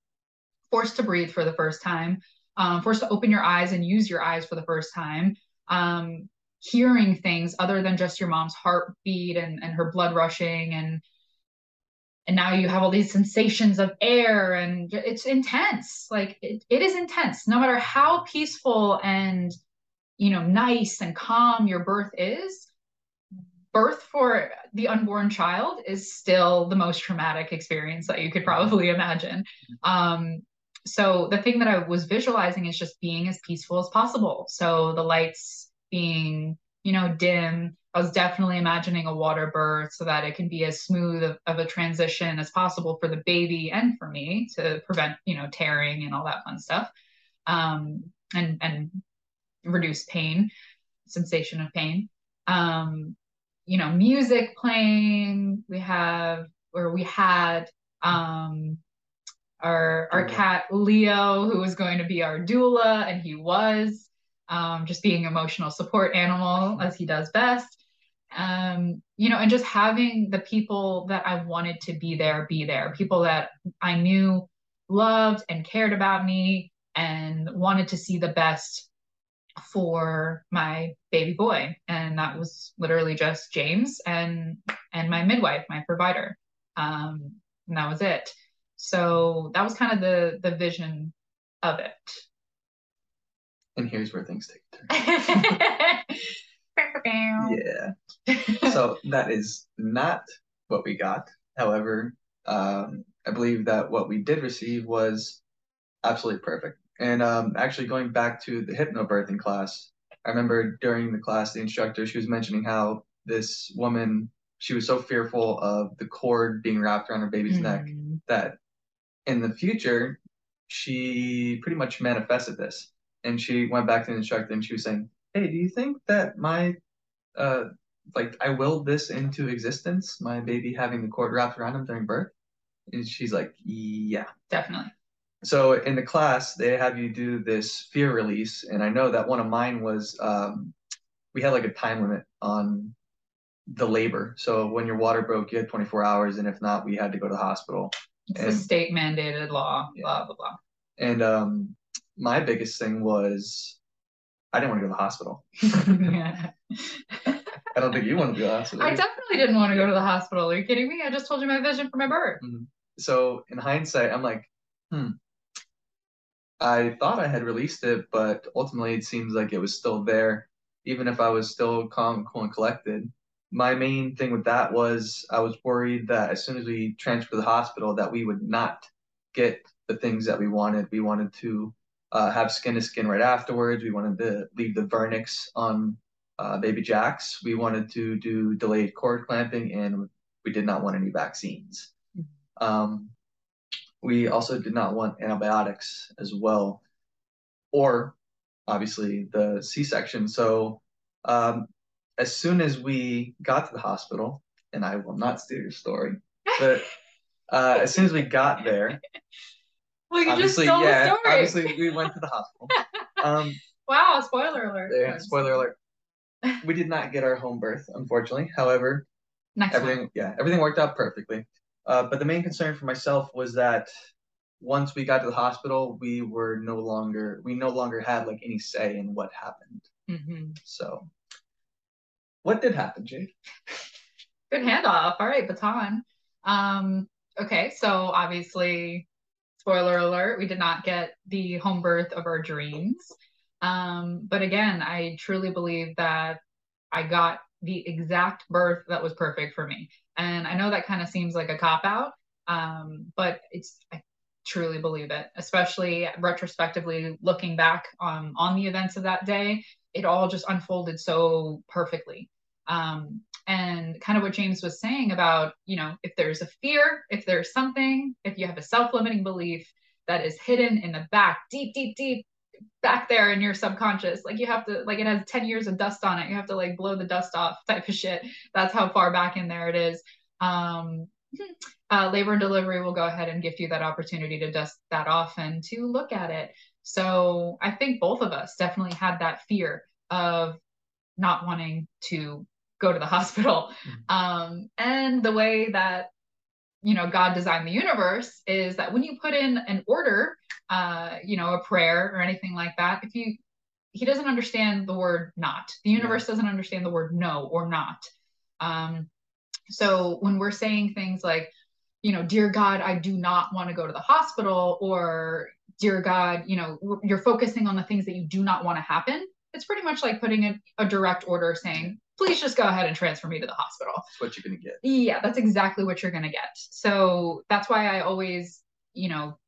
forced to breathe for the first time, um, forced to open your eyes and use your eyes for the first time, um, hearing things other than just your mom's heartbeat and, and her blood rushing and and now you have all these sensations of air and it's intense. Like it, it is intense. No matter how peaceful and you know nice and calm your birth is birth for the unborn child is still the most traumatic experience that you could probably imagine. Um, so the thing that i was visualizing is just being as peaceful as possible. So the lights being you know dim I was definitely imagining a water birth so that it can be as smooth of, of, a transition as possible for the baby and for me to prevent, you know, tearing and all that fun stuff, um, and and reduce pain, sensation of pain. Um, you know, music playing. We have or we had um, our our cat Leo, who was going to be our doula, and he was. Um, just being emotional support animal as he does best. Um, you know, and just having the people that I wanted to be there be there, people that I knew loved and cared about me and wanted to see the best for my baby boy. And that was literally just james and and my midwife my provider. Um and that was it. So that was kind of the the vision of it and here's where things take turn. yeah. so that is not what we got. However, um, I believe that what we did receive was absolutely perfect. And um, actually, going back to the hypnobirthing class, I remember during the class, the instructor she was mentioning how this woman she was so fearful of the cord being wrapped around her baby's mm. neck that in the future she pretty much manifested this. And she went back to the instructor and she was saying, hey, do you think that my, uh, like I willed this into existence, my baby having the cord wrapped around him during birth? And she's like, yeah. Definitely. So in the class, they have you do this fear release. And I know that one of mine was, um, we had like a time limit on the labor. So when your water broke, you had 24 hours. And if not, we had to go to the hospital. It's and, a state mandated law, yeah. blah, blah, blah. And um, my biggest thing was I didn't want to go to the hospital. I don't think you want to go to the hospital. I definitely didn't want to go to the hospital. Are you kidding me? I just told you my vision for my birth. Mm-hmm. So in hindsight, I'm like, hmm. I thought I had released it, but ultimately it seems like it was still there, even if I was still calm, cool, and collected. My main thing with that was I was worried that as soon as we transferred to the hospital, that we would not get the things that we wanted. We wanted to uh, have skin to skin right afterwards. We wanted to leave the vernix on uh, baby jacks. We wanted to do delayed cord clamping, and we did not want any vaccines. Mm-hmm. Um, we also did not want antibiotics as well, or obviously the C-section. So um, as soon as we got to the hospital, and I will not steal your story, but uh, as soon as we got there, well, you obviously, yeah, obviously we went to the hospital. Um, wow, spoiler alert. Yeah, spoiler alert. We did not get our home birth, unfortunately. However, Next everything, one. yeah, everything worked out perfectly. Uh, but the main concern for myself was that once we got to the hospital, we were no longer, we no longer had like any say in what happened. Mm-hmm. So, what did happen, Jade? Good handoff. All right, baton. Um, okay, so obviously spoiler alert, we did not get the home birth of our dreams. Um, but again, I truly believe that I got the exact birth that was perfect for me. And I know that kind of seems like a cop out, um, but it's, I truly believe it, especially retrospectively looking back on the events of that day. It all just unfolded so perfectly. Um, and kind of what James was saying about, you know, if there's a fear, if there's something, if you have a self limiting belief that is hidden in the back, deep, deep, deep back there in your subconscious, like you have to, like it has 10 years of dust on it. You have to like blow the dust off type of shit. That's how far back in there it is. Um, uh, labor and delivery will go ahead and gift you that opportunity to dust that off and to look at it. So I think both of us definitely had that fear of not wanting to go to the hospital. Mm-hmm. Um, and the way that you know God designed the universe is that when you put in an order, uh, you know, a prayer or anything like that, if you he doesn't understand the word not. The universe doesn't understand the word no or not. Um, so when we're saying things like, you know, dear God, I do not want to go to the hospital, or dear God, you know, you're focusing on the things that you do not want to happen. It's pretty much like putting a, a direct order saying, please just go ahead and transfer me to the hospital. That's what you're going to get. Yeah, that's exactly what you're going to get. So that's why I always, you know,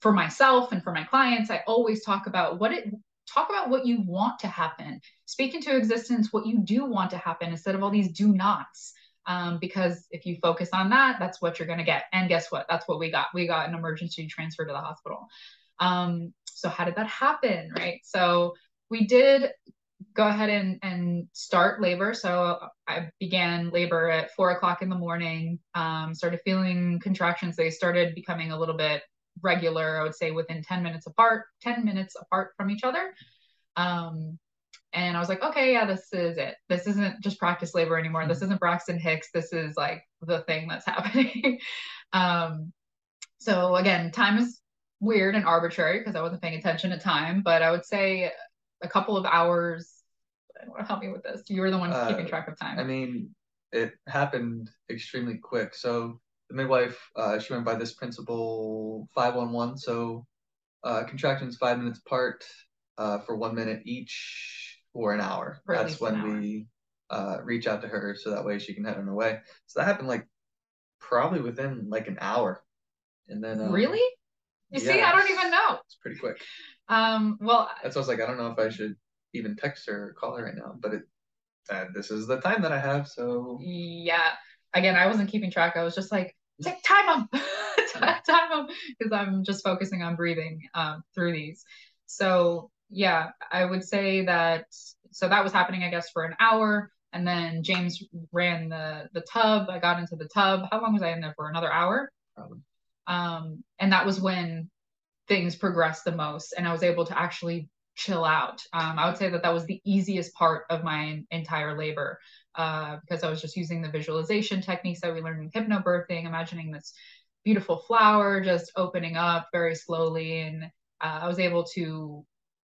for myself and for my clients, I always talk about what it talk about what you want to happen. Speak into existence what you do want to happen instead of all these do nots. Um, because if you focus on that, that's what you're going to get. And guess what? That's what we got. We got an emergency transfer to the hospital. Um, so how did that happen? Right. So we did go ahead and, and start labor. So I began labor at four o'clock in the morning, um, started feeling contractions. They started becoming a little bit regular, I would say within 10 minutes apart, 10 minutes apart from each other. Um, and I was like, okay, yeah, this is it. This isn't just practice labor anymore. This isn't Braxton Hicks. This is like the thing that's happening. um, so again, time is weird and arbitrary because I wasn't paying attention to time, but I would say a couple of hours help me with this. You were the one uh, keeping track of time. I mean, it happened extremely quick. So the midwife, uh, she went by this principle five one one. So uh, contractions five minutes apart uh, for one minute each for an hour. For That's when we uh, reach out to her so that way she can head on her way. So that happened like probably within like an hour. And then um, really, you yeah, see, I don't even know. It's pretty quick. Um, well, that's what I was like. I don't know if I should even text her or call her right now, but it uh, this is the time that I have, so yeah. Again, I wasn't keeping track. I was just like, take time up, time up, because I'm just focusing on breathing um, through these. So yeah, I would say that. So that was happening, I guess, for an hour, and then James ran the the tub. I got into the tub. How long was I in there for? Another hour. Probably. Um, and that was when things progressed the most, and I was able to actually chill out. Um, I would say that that was the easiest part of my entire labor uh, because I was just using the visualization techniques that we learned in hypnobirthing, imagining this beautiful flower just opening up very slowly. And uh, I was able to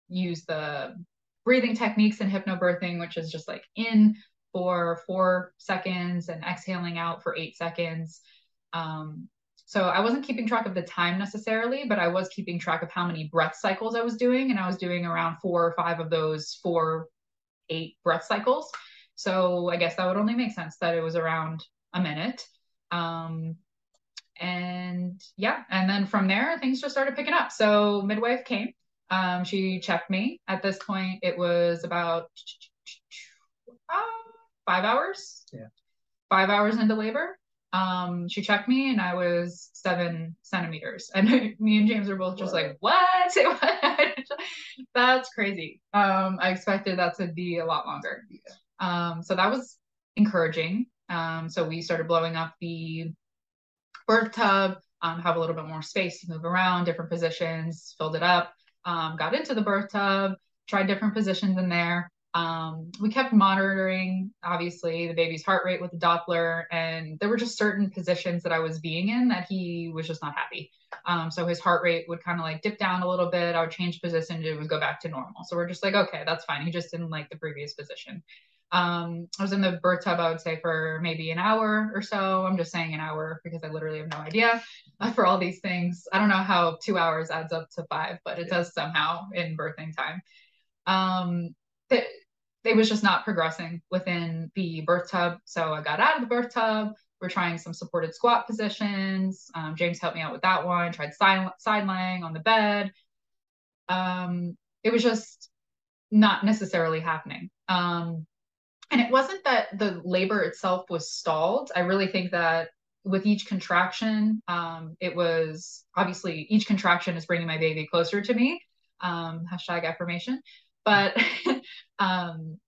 use the breathing techniques in hypnobirthing, which is just like in for four seconds and exhaling out for eight seconds. Um, so I wasn't keeping track of the time necessarily, but I was keeping track of how many breath cycles I was doing. And I was doing around four or five of those four, eight breath cycles. So I guess that would only make sense that it was around a minute. Um, and yeah, and then from there, things just started picking up. So midwife came. Um, she checked me. At this point, it was about uh, five hours. Yeah. Five hours into labor. Um, she checked me and I was seven centimeters. And me and James were both just like, what? That's crazy. Um, I expected that to be a lot longer. Yeah. Um, so that was encouraging. Um, so we started blowing up the birth tub, um, have a little bit more space to move around, different positions, filled it up, um, got into the birth tub, tried different positions in there. Um, we kept monitoring, obviously, the baby's heart rate with the Doppler, and there were just certain positions that I was being in that he was just not happy. Um, so his heart rate would kind of like dip down a little bit. I would change position, and it would go back to normal. So we're just like, okay, that's fine. He just didn't like the previous position. Um, I was in the birth tub, I would say, for maybe an hour or so. I'm just saying an hour because I literally have no idea uh, for all these things. I don't know how two hours adds up to five, but it does somehow in birthing time. Um, it was just not progressing within the birth tub. So I got out of the birth tub. We're trying some supported squat positions. Um, James helped me out with that one. Tried side, side lying on the bed. Um, it was just not necessarily happening. Um, and it wasn't that the labor itself was stalled. I really think that with each contraction, um, it was obviously each contraction is bringing my baby closer to me. Um, hashtag affirmation. But um,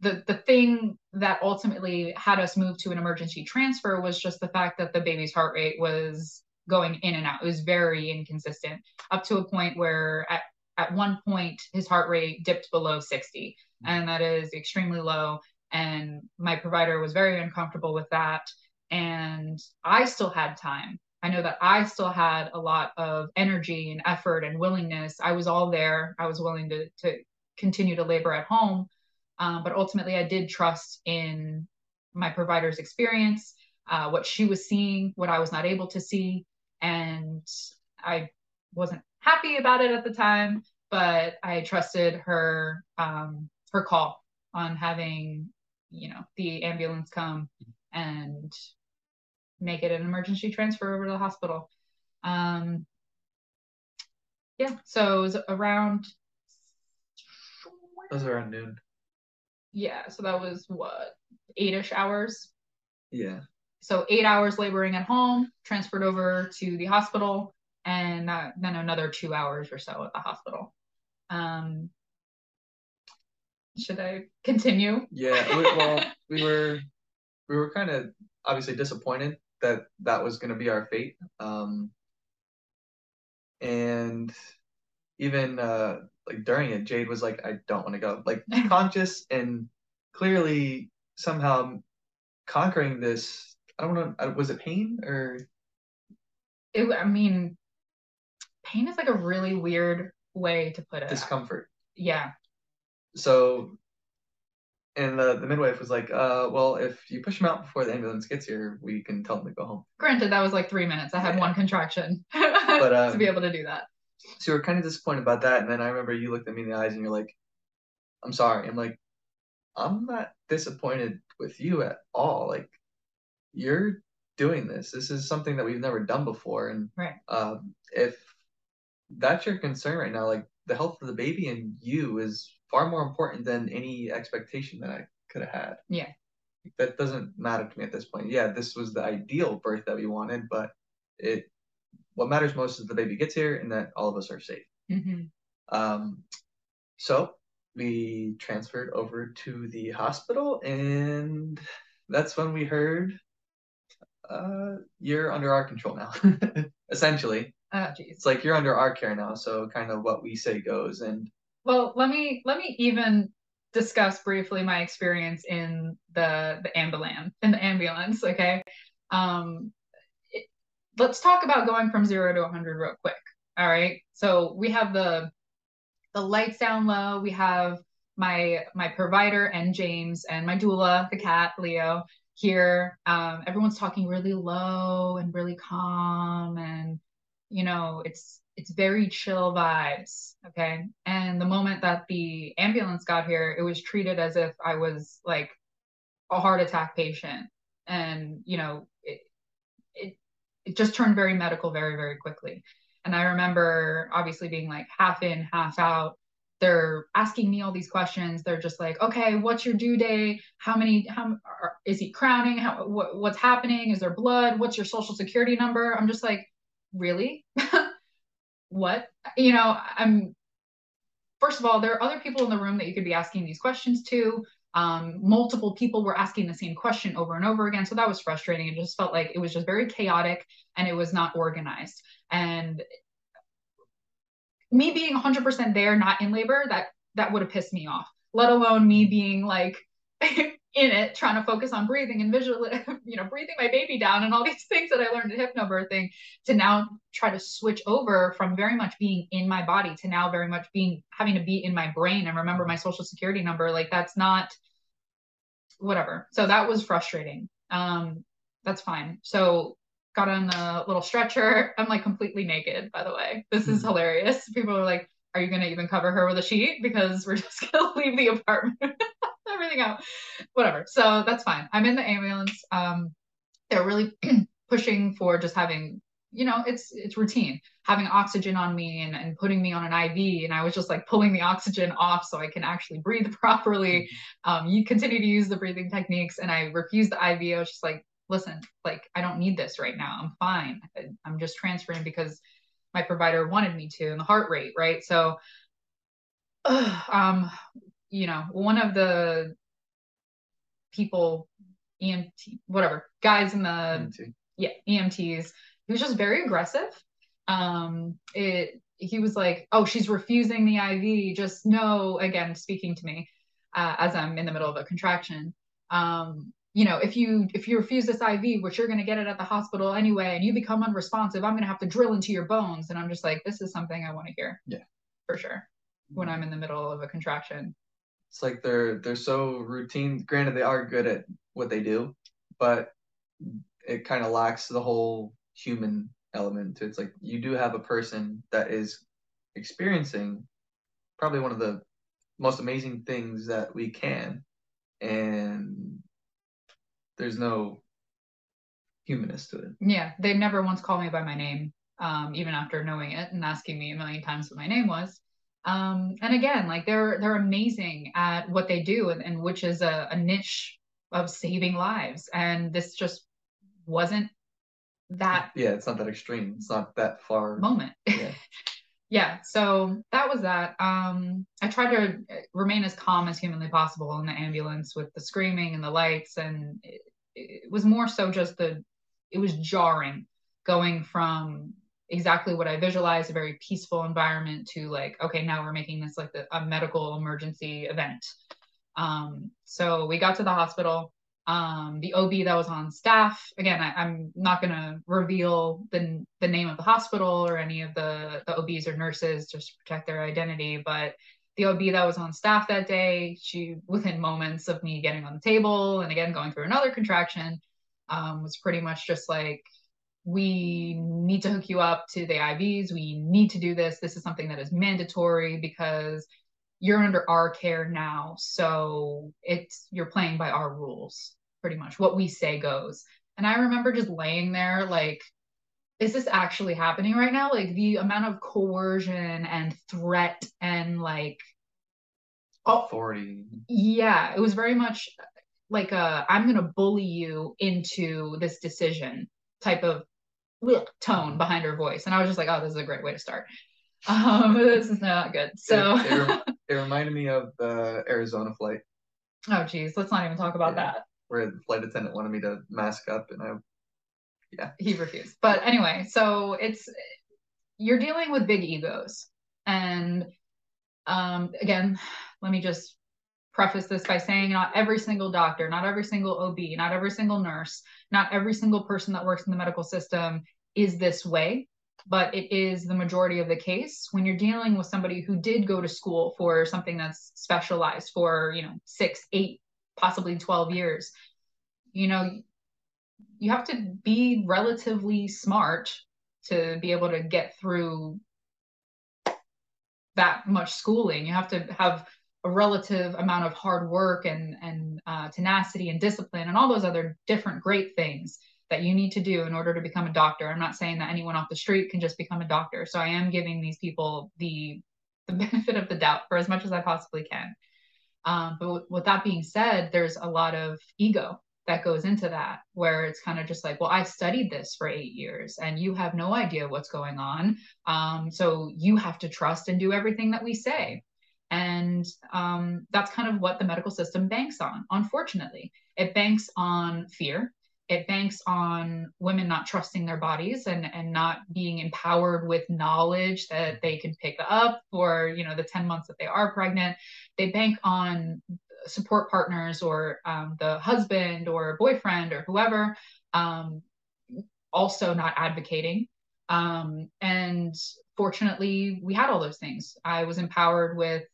the the thing that ultimately had us move to an emergency transfer was just the fact that the baby's heart rate was going in and out. It was very inconsistent, up to a point where at at one point his heart rate dipped below 60 and that is extremely low. And my provider was very uncomfortable with that. And I still had time. I know that I still had a lot of energy and effort and willingness. I was all there. I was willing to, to continue to labor at home. Um, but ultimately, I did trust in my provider's experience, uh, what she was seeing, what I was not able to see. And I wasn't happy about it at the time, but I trusted her um, her call on having you know the ambulance come and make it an emergency transfer over to the hospital um yeah so it was around that was around noon yeah so that was what eight-ish hours yeah so eight hours laboring at home transferred over to the hospital and uh, then another two hours or so at the hospital um should I continue? Yeah. We, well, we were we were kind of obviously disappointed that that was going to be our fate. Um, and even uh, like during it, Jade was like, "I don't want to go." Like conscious and clearly somehow conquering this. I don't know. Uh, was it pain or? It. I mean, pain is like a really weird way to put it. Discomfort. Yeah so and the, the midwife was like, uh, well, if you push him out before the ambulance gets here, we can tell him to go home. Granted, that was like three minutes. I had yeah. one contraction but, um, to be able to do that. So we are kind of disappointed about that. And then I remember you looked at me in the eyes and you're like, I'm sorry. I'm like, I'm not disappointed with you at all. Like, you're doing this. This is something that we've never done before. And right. um, if that's your concern right now, like the health of the baby and you is far more important than any expectation that I could have had. Yeah. That doesn't matter to me at this point. Yeah, this was the ideal birth that we wanted, but it what matters most is the baby gets here and that all of us are safe. Mm-hmm. Um, so we transferred over to the hospital, and that's when we heard, uh, "You're under our control now." Essentially, oh, geez. it's like you're under our care now. So kind of what we say goes, and well, let me let me even discuss briefly my experience in the the ambulance in the ambulance. Okay, um, let's talk about going from zero to 100 real quick. All right. So we have the the lights down low. We have my my provider and James and my doula, the cat Leo here. Um, everyone's talking really low and really calm, and you know it's it's very chill vibes. Okay. And the moment that the ambulance got here, it was treated as if I was like a heart attack patient. And, you know, it, just turned very medical very, very quickly. And I remember obviously being like half in, half out. They're asking me all these questions. They're just like, okay, what's your due date? How many, how is he crowning? How, what, what's happening? Is there blood? What's your social security number? I'm just like, really? what? You know, I'm, first of all, there are other people in the room that you could be asking these questions to. Um, multiple people were asking the same question over and over again. So that was frustrating. It just felt like it was just very chaotic and it was not organized. And me being 100% there, not in labor, that that would have pissed me off. Let alone me being like in it trying to focus on breathing and visual you know breathing my baby down and all these things that i learned at hypnobirthing to now try to switch over from very much being in my body to now very much being having to be in my brain and remember my social security number like that's not whatever so that was frustrating um that's fine so got on the little stretcher i'm like completely naked by the way this is mm-hmm. hilarious people are like are you going to even cover her with a sheet because we're just going to leave the apartment everything out. Whatever. So that's fine. I'm in the ambulance. Um, they're really pushing for just having, you know, it's it's routine having oxygen on me and, and putting me on an IV. And I was just like pulling the oxygen off so I can actually breathe properly. Mm-hmm. Um, you continue to use the breathing techniques, and I refused the IV. I was just like, listen, like I don't need this right now. I'm fine. I'm just transferring because my provider wanted me to, and the heart rate, right? So, uh, um, you know, one of the people, EMT, whatever, guys in the EMT. yeah EMTs, he was just very aggressive. Um, it he was like, "Oh, she's refusing the IV. Just no." Again, speaking to me uh, as I'm in the middle of a contraction. Um, you know, if you if you refuse this IV, which you're going to get it at the hospital anyway, and you become unresponsive, I'm going to have to drill into your bones. And I'm just like, this is something I want to hear. Yeah, for sure. When I'm in the middle of a contraction it's like they're they're so routine. Granted, they are good at what they do, but it kind of lacks the whole human element to it. It's like you do have a person that is experiencing probably one of the most amazing things that we can, and there's no humanist to it. Yeah, they never once called me by my name, um, even after knowing it and asking me a million times what my name was. Um, and again, like they're they're amazing at what they do, and, and which is a, a niche of saving lives. And this just wasn't that. Yeah, it's not that extreme. It's not that far. Moment. Yeah. yeah. So that was that. Um, I tried to remain as calm as humanly possible in the ambulance with the screaming and the lights, and it, it was more so just the. It was jarring going from exactly what I visualized a very peaceful environment to like, okay, now we're making this like a, a medical emergency event. Um, so we got to the hospital. Um, the OB that was on staff, again, I, am not going to reveal the, the name of the hospital or any of the, the OBs or nurses just to protect their identity, but the OB that was on staff that day, she, within moments of me getting on the table and again going through another contraction, um, was pretty much just like, we need to hook you up to the IVs. We need to do this. This is something that is mandatory because you're under our care now. So it's you're playing by our rules, pretty much. What we say goes. And I remember just laying there like, is this actually happening right now? Like the amount of coercion and threat and like authority. Yeah, it was very much like a I'm gonna bully you into this decision type of tone behind her voice. And I was just like, oh, this is a great way to start. Um, this is not good. So it, reminded me of the Arizona flight. Oh, geez, let's not even talk about yeah, that. Where the flight attendant wanted me to mask up, and I, yeah, he refused. But anyway, so it's you're dealing with big egos, and um, again, let me just preface this by saying not every single doctor, not every single OB, not every single nurse, not every single person that works in the medical system is this way, but it is the majority of the case when you're dealing with somebody who did go to school for something that's specialized for, you know, six, eight, possibly 12 years. You know, you have to be relatively smart to be able to get through that much schooling. You have to have a relative amount of hard work and and uh, tenacity and discipline and all those other different great things that you need to do in order to become a doctor. I'm not saying that anyone off the street can just become a doctor. So I am giving these people the the benefit of the doubt for as much as I possibly can. Um, but with that being said, there's a lot of ego that goes into that where it's kind of just like well i studied this for eight years and you have no idea what's going on um, so you have to trust and do everything that we say and um, that's kind of what the medical system banks on unfortunately it banks on fear it banks on women not trusting their bodies and and not being empowered with knowledge that they can pick up for you know the 10 months that they are pregnant they bank on support partners or um, the husband or boyfriend or whoever um, also not advocating. Um, and fortunately, we had all those things. I was empowered with,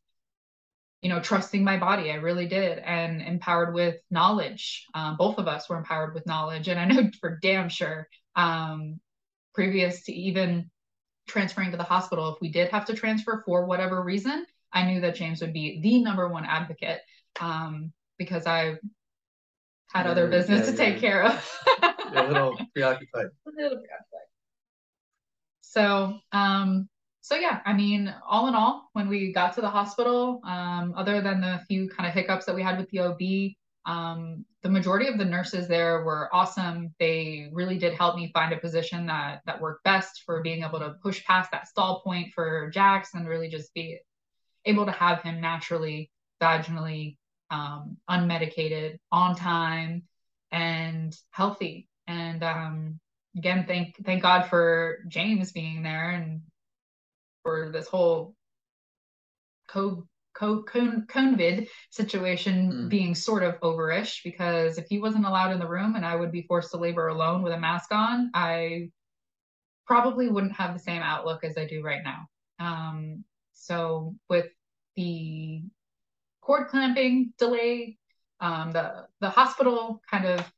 you know, trusting my body. I really did, and empowered with knowledge. Um, both of us were empowered with knowledge, and I know for damn sure, um, previous to even transferring to the hospital, if we did have to transfer for whatever reason, I knew that James would be the number one advocate um, because I had other business yeah, to take care of. a little preoccupied. A little preoccupied. So, um, so yeah, I mean, all in all, when we got to the hospital, um, other than the few kind of hiccups that we had with the OB, um, the majority of the nurses there were awesome. They really did help me find a position that that worked best for being able to push past that stall point for Jax and really just be able to have him naturally vaginally um, unmedicated, on time, and healthy. And um, again, thank thank God for James being there and for this whole co co COVID situation mm. being sort of overish because if he wasn't allowed in the room and I would be forced to labor alone with a mask on, I probably wouldn't have the same outlook as I do right now. Um, so with the cord clamping delay. Um, the the hospital kind of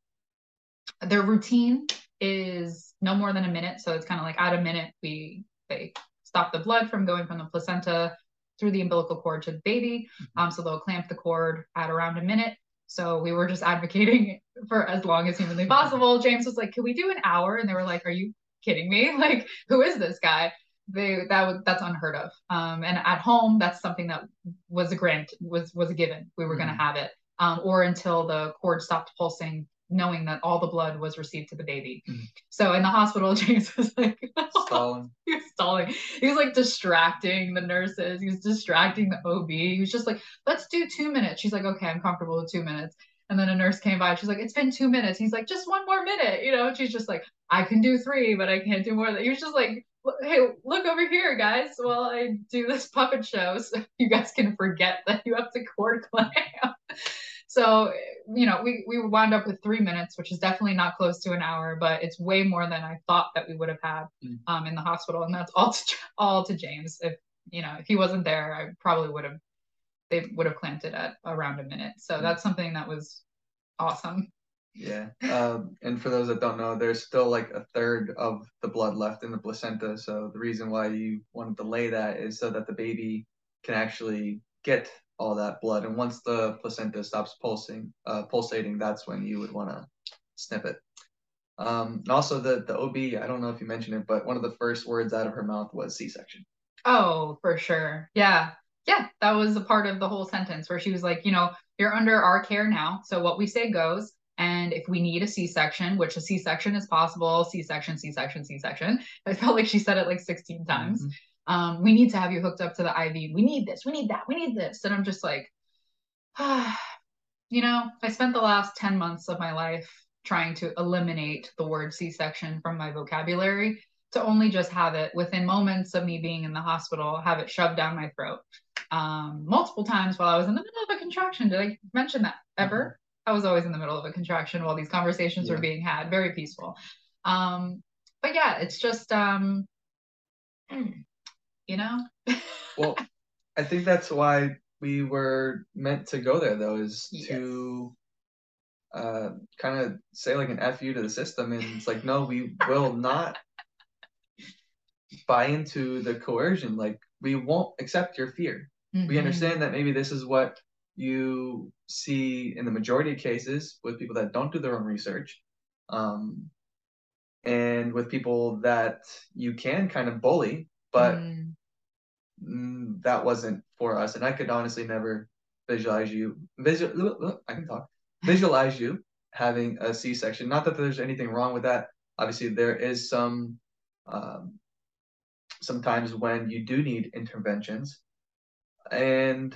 their routine is no more than a minute, so it's kind of like at a minute we they stop the blood from going from the placenta through the umbilical cord to the baby. Mm-hmm. Um, so they'll clamp the cord at around a minute. So we were just advocating for as long as humanly possible. James was like, "Can we do an hour?" And they were like, "Are you kidding me? Like, who is this guy?" they that that's unheard of. Um, and at home, that's something that was a grant was was a given. We were mm-hmm. going to have it, um, or until the cord stopped pulsing, knowing that all the blood was received to the baby. Mm-hmm. So in the hospital, James was like stalling. he was stalling. He was like distracting the nurses. He was distracting the OB. He was just like, "Let's do two minutes." She's like, "Okay, I'm comfortable with two minutes." And then a nurse came by. She's like, "It's been two minutes." He's like, "Just one more minute," you know. she's just like, "I can do three, but I can't do more." Than. He was just like hey, look over here, guys, while I do this puppet show so you guys can forget that you have to cord clamp. So, you know, we, we wound up with three minutes, which is definitely not close to an hour, but it's way more than I thought that we would have had mm. um, in the hospital. And that's all to, all to James. If, you know, if he wasn't there, I probably would have, they would have clamped it at around a minute. So mm. that's something that was awesome. Yeah. Um, and for those that don't know, there's still like a third of the blood left in the placenta. So the reason why you want to delay that is so that the baby can actually get all that blood. And once the placenta stops pulsing, uh, pulsating, that's when you would want to snip it. Um, and also the the OB, I don't know if you mentioned it, but one of the first words out of her mouth was C-section. Oh, for sure. Yeah. Yeah, that was a part of the whole sentence where she was like, you know, you're under our care now. So what we say goes. And if we need a C section, which a C section is possible, C section, C section, C section, I felt like she said it like 16 times. Mm-hmm. Um, we need to have you hooked up to the IV. We need this, we need that, we need this. And I'm just like, ah, you know, I spent the last 10 months of my life trying to eliminate the word C section from my vocabulary to only just have it within moments of me being in the hospital, have it shoved down my throat. Um, multiple times while I was in the middle of a contraction. Did I mention that ever? I was always in the middle of a contraction while these conversations yeah. were being had, very peaceful. Um, but yeah, it's just um, you know. well, I think that's why we were meant to go there, though, is yes. to uh, kind of say like an fu to the system, and it's like, no, we will not buy into the coercion. Like, we won't accept your fear. Mm-hmm. We understand that maybe this is what you see in the majority of cases with people that don't do their own research. Um, and with people that you can kind of bully, but mm. Mm, that wasn't for us. And I could honestly never visualize you visual I can talk visualize you having a C-section. Not that there's anything wrong with that. Obviously, there is some um, sometimes when you do need interventions, and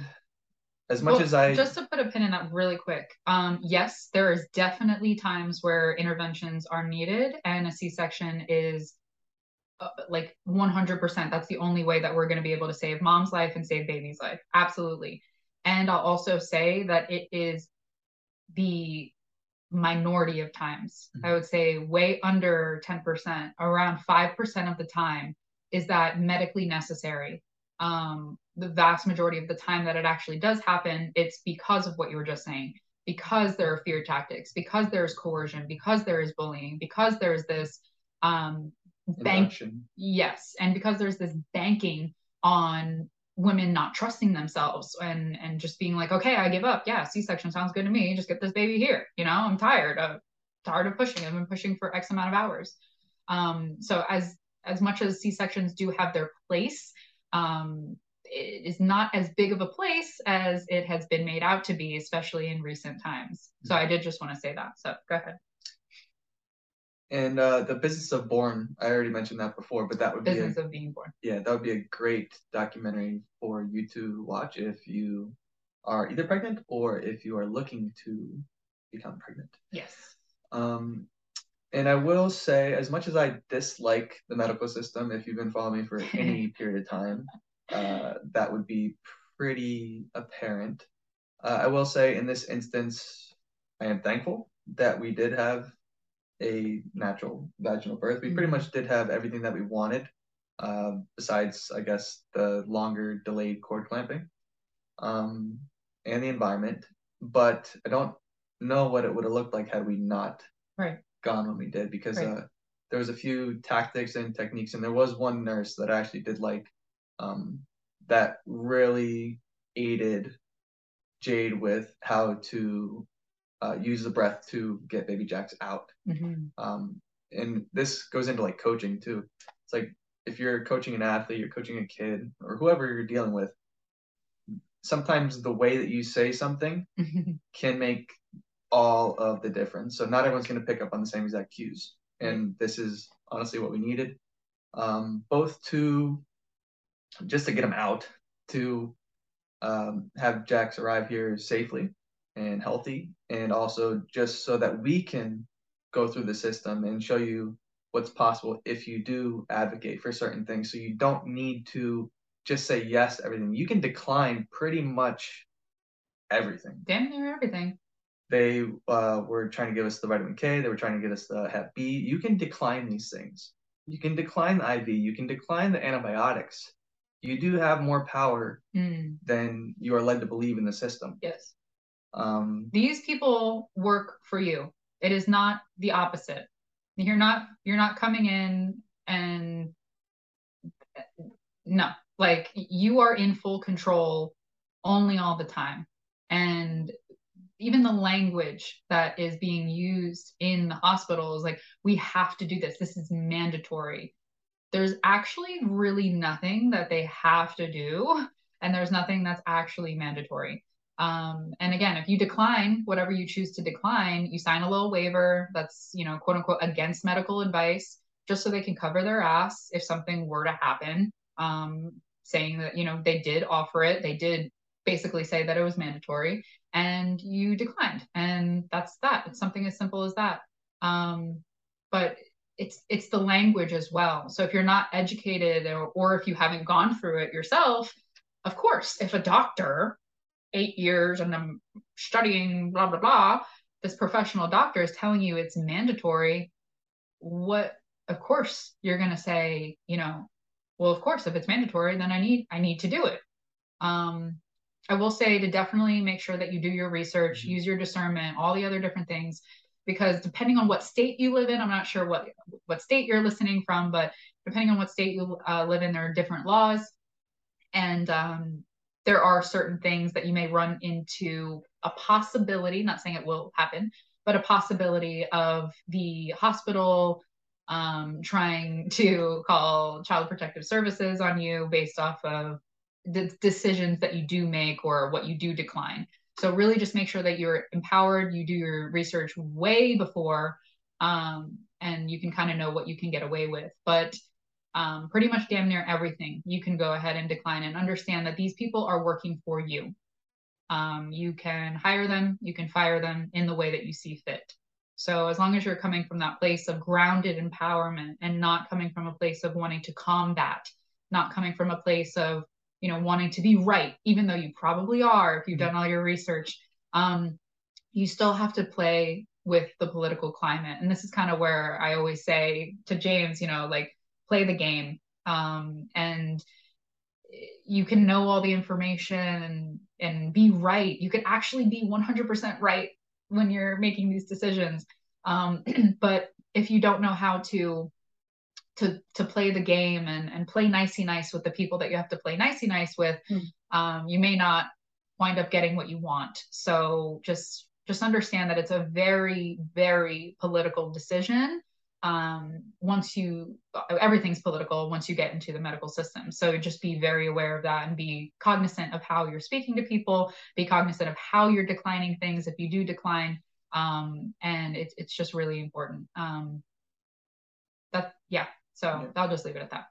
as much well, as I just to put a pin in that really quick, um, yes, there is definitely times where interventions are needed, and a C-section is like 100%. That's the only way that we're going to be able to save mom's life and save baby's life. Absolutely. And I'll also say that it is the minority of times. Mm-hmm. I would say way under 10%, around 5% of the time is that medically necessary. Um, the vast majority of the time that it actually does happen, it's because of what you were just saying, because there are fear tactics, because there's coercion, because there is bullying, because there's this um, bank. Yes, and because there's this banking on women not trusting themselves and and just being like, okay, I give up. Yeah, C-section sounds good to me. Just get this baby here. You know, I'm tired of tired of pushing. I've been pushing for X amount of hours. Um, so as as much as C-sections do have their place, um, it is not as big of a place as it has been made out to be, especially in recent times. So I did just want to say that. So go ahead. And uh, the business of born, I already mentioned that before, but that would business be business of being born. Yeah, that would be a great documentary for you to watch if you are either pregnant or if you are looking to become pregnant. Yes. Um, and I will say, as much as I dislike the medical system, if you've been following me for any period of time, uh, that would be pretty apparent. Uh, I will say, in this instance, I am thankful that we did have a natural vaginal birth. We mm-hmm. pretty much did have everything that we wanted, uh, besides, I guess, the longer delayed cord clamping um, and the environment. But I don't know what it would have looked like had we not right. gone when we did, because right. uh, there was a few tactics and techniques, and there was one nurse that I actually did like um, that really aided Jade with how to uh, use the breath to get baby Jax out. Mm-hmm. Um, and this goes into like coaching too. It's like if you're coaching an athlete, you're coaching a kid, or whoever you're dealing with. Sometimes the way that you say something can make all of the difference. So not everyone's going to pick up on the same exact cues, and this is honestly what we needed. Um, both to just to get them out, to um, have Jax arrive here safely and healthy, and also just so that we can go through the system and show you what's possible if you do advocate for certain things. So you don't need to just say yes to everything. You can decline pretty much everything. Damn near everything. They uh, were trying to give us the vitamin K. They were trying to get us the Hep B. You can decline these things. You can decline the IV. You can decline the antibiotics. You do have more power mm. than you are led to believe in the system. Yes. Um, These people work for you. It is not the opposite. You're not you're not coming in and no, like you are in full control only all the time. And even the language that is being used in the hospitals, like we have to do this. This is mandatory. There's actually really nothing that they have to do, and there's nothing that's actually mandatory. Um, and again, if you decline whatever you choose to decline, you sign a little waiver that's, you know, quote unquote against medical advice, just so they can cover their ass if something were to happen. Um, saying that, you know, they did offer it, they did basically say that it was mandatory, and you declined. And that's that. It's something as simple as that. Um, but it's it's the language as well. So if you're not educated or, or if you haven't gone through it yourself, of course, if a doctor eight years and I'm studying blah blah blah, this professional doctor is telling you it's mandatory. What of course you're going to say, you know, well, of course, if it's mandatory, then I need I need to do it. Um, I will say to definitely make sure that you do your research, mm-hmm. use your discernment, all the other different things, because depending on what state you live in, I'm not sure what what state you're listening from, but depending on what state you uh, live in, there are different laws, and um, there are certain things that you may run into a possibility. Not saying it will happen, but a possibility of the hospital um, trying to call child protective services on you based off of the decisions that you do make or what you do decline. So really just make sure that you're empowered, you do your research way before, um, and you can kind of know what you can get away with. But um, pretty much damn near everything you can go ahead and decline and understand that these people are working for you. Um, you can hire them, you can fire them in the way that you see fit. So as long as you're coming from that place of grounded empowerment and not coming from a place of wanting to combat, not coming from a place of, you know, wanting to be right, even though you probably are if you've mm-hmm. done all your research, um, you still have to play with the political climate. And this is kind of where I always say to James, you know, like play the game. Um, and you can know all the information and, and be right. You could actually be 100% right when you're making these decisions. Um, but if you don't know how to to to play the game and and play nicey nice with the people that you have to play nicey nice with, mm. um, you may not wind up getting what you want. So just just understand that it's a very very political decision um, once you everything's political once you get into the medical system. So just be very aware of that and be cognizant of how you're speaking to people. Be cognizant of how you're declining things if you do decline. Um, and it's it's just really important. Um, that yeah. So yeah. i'll just leave it at that.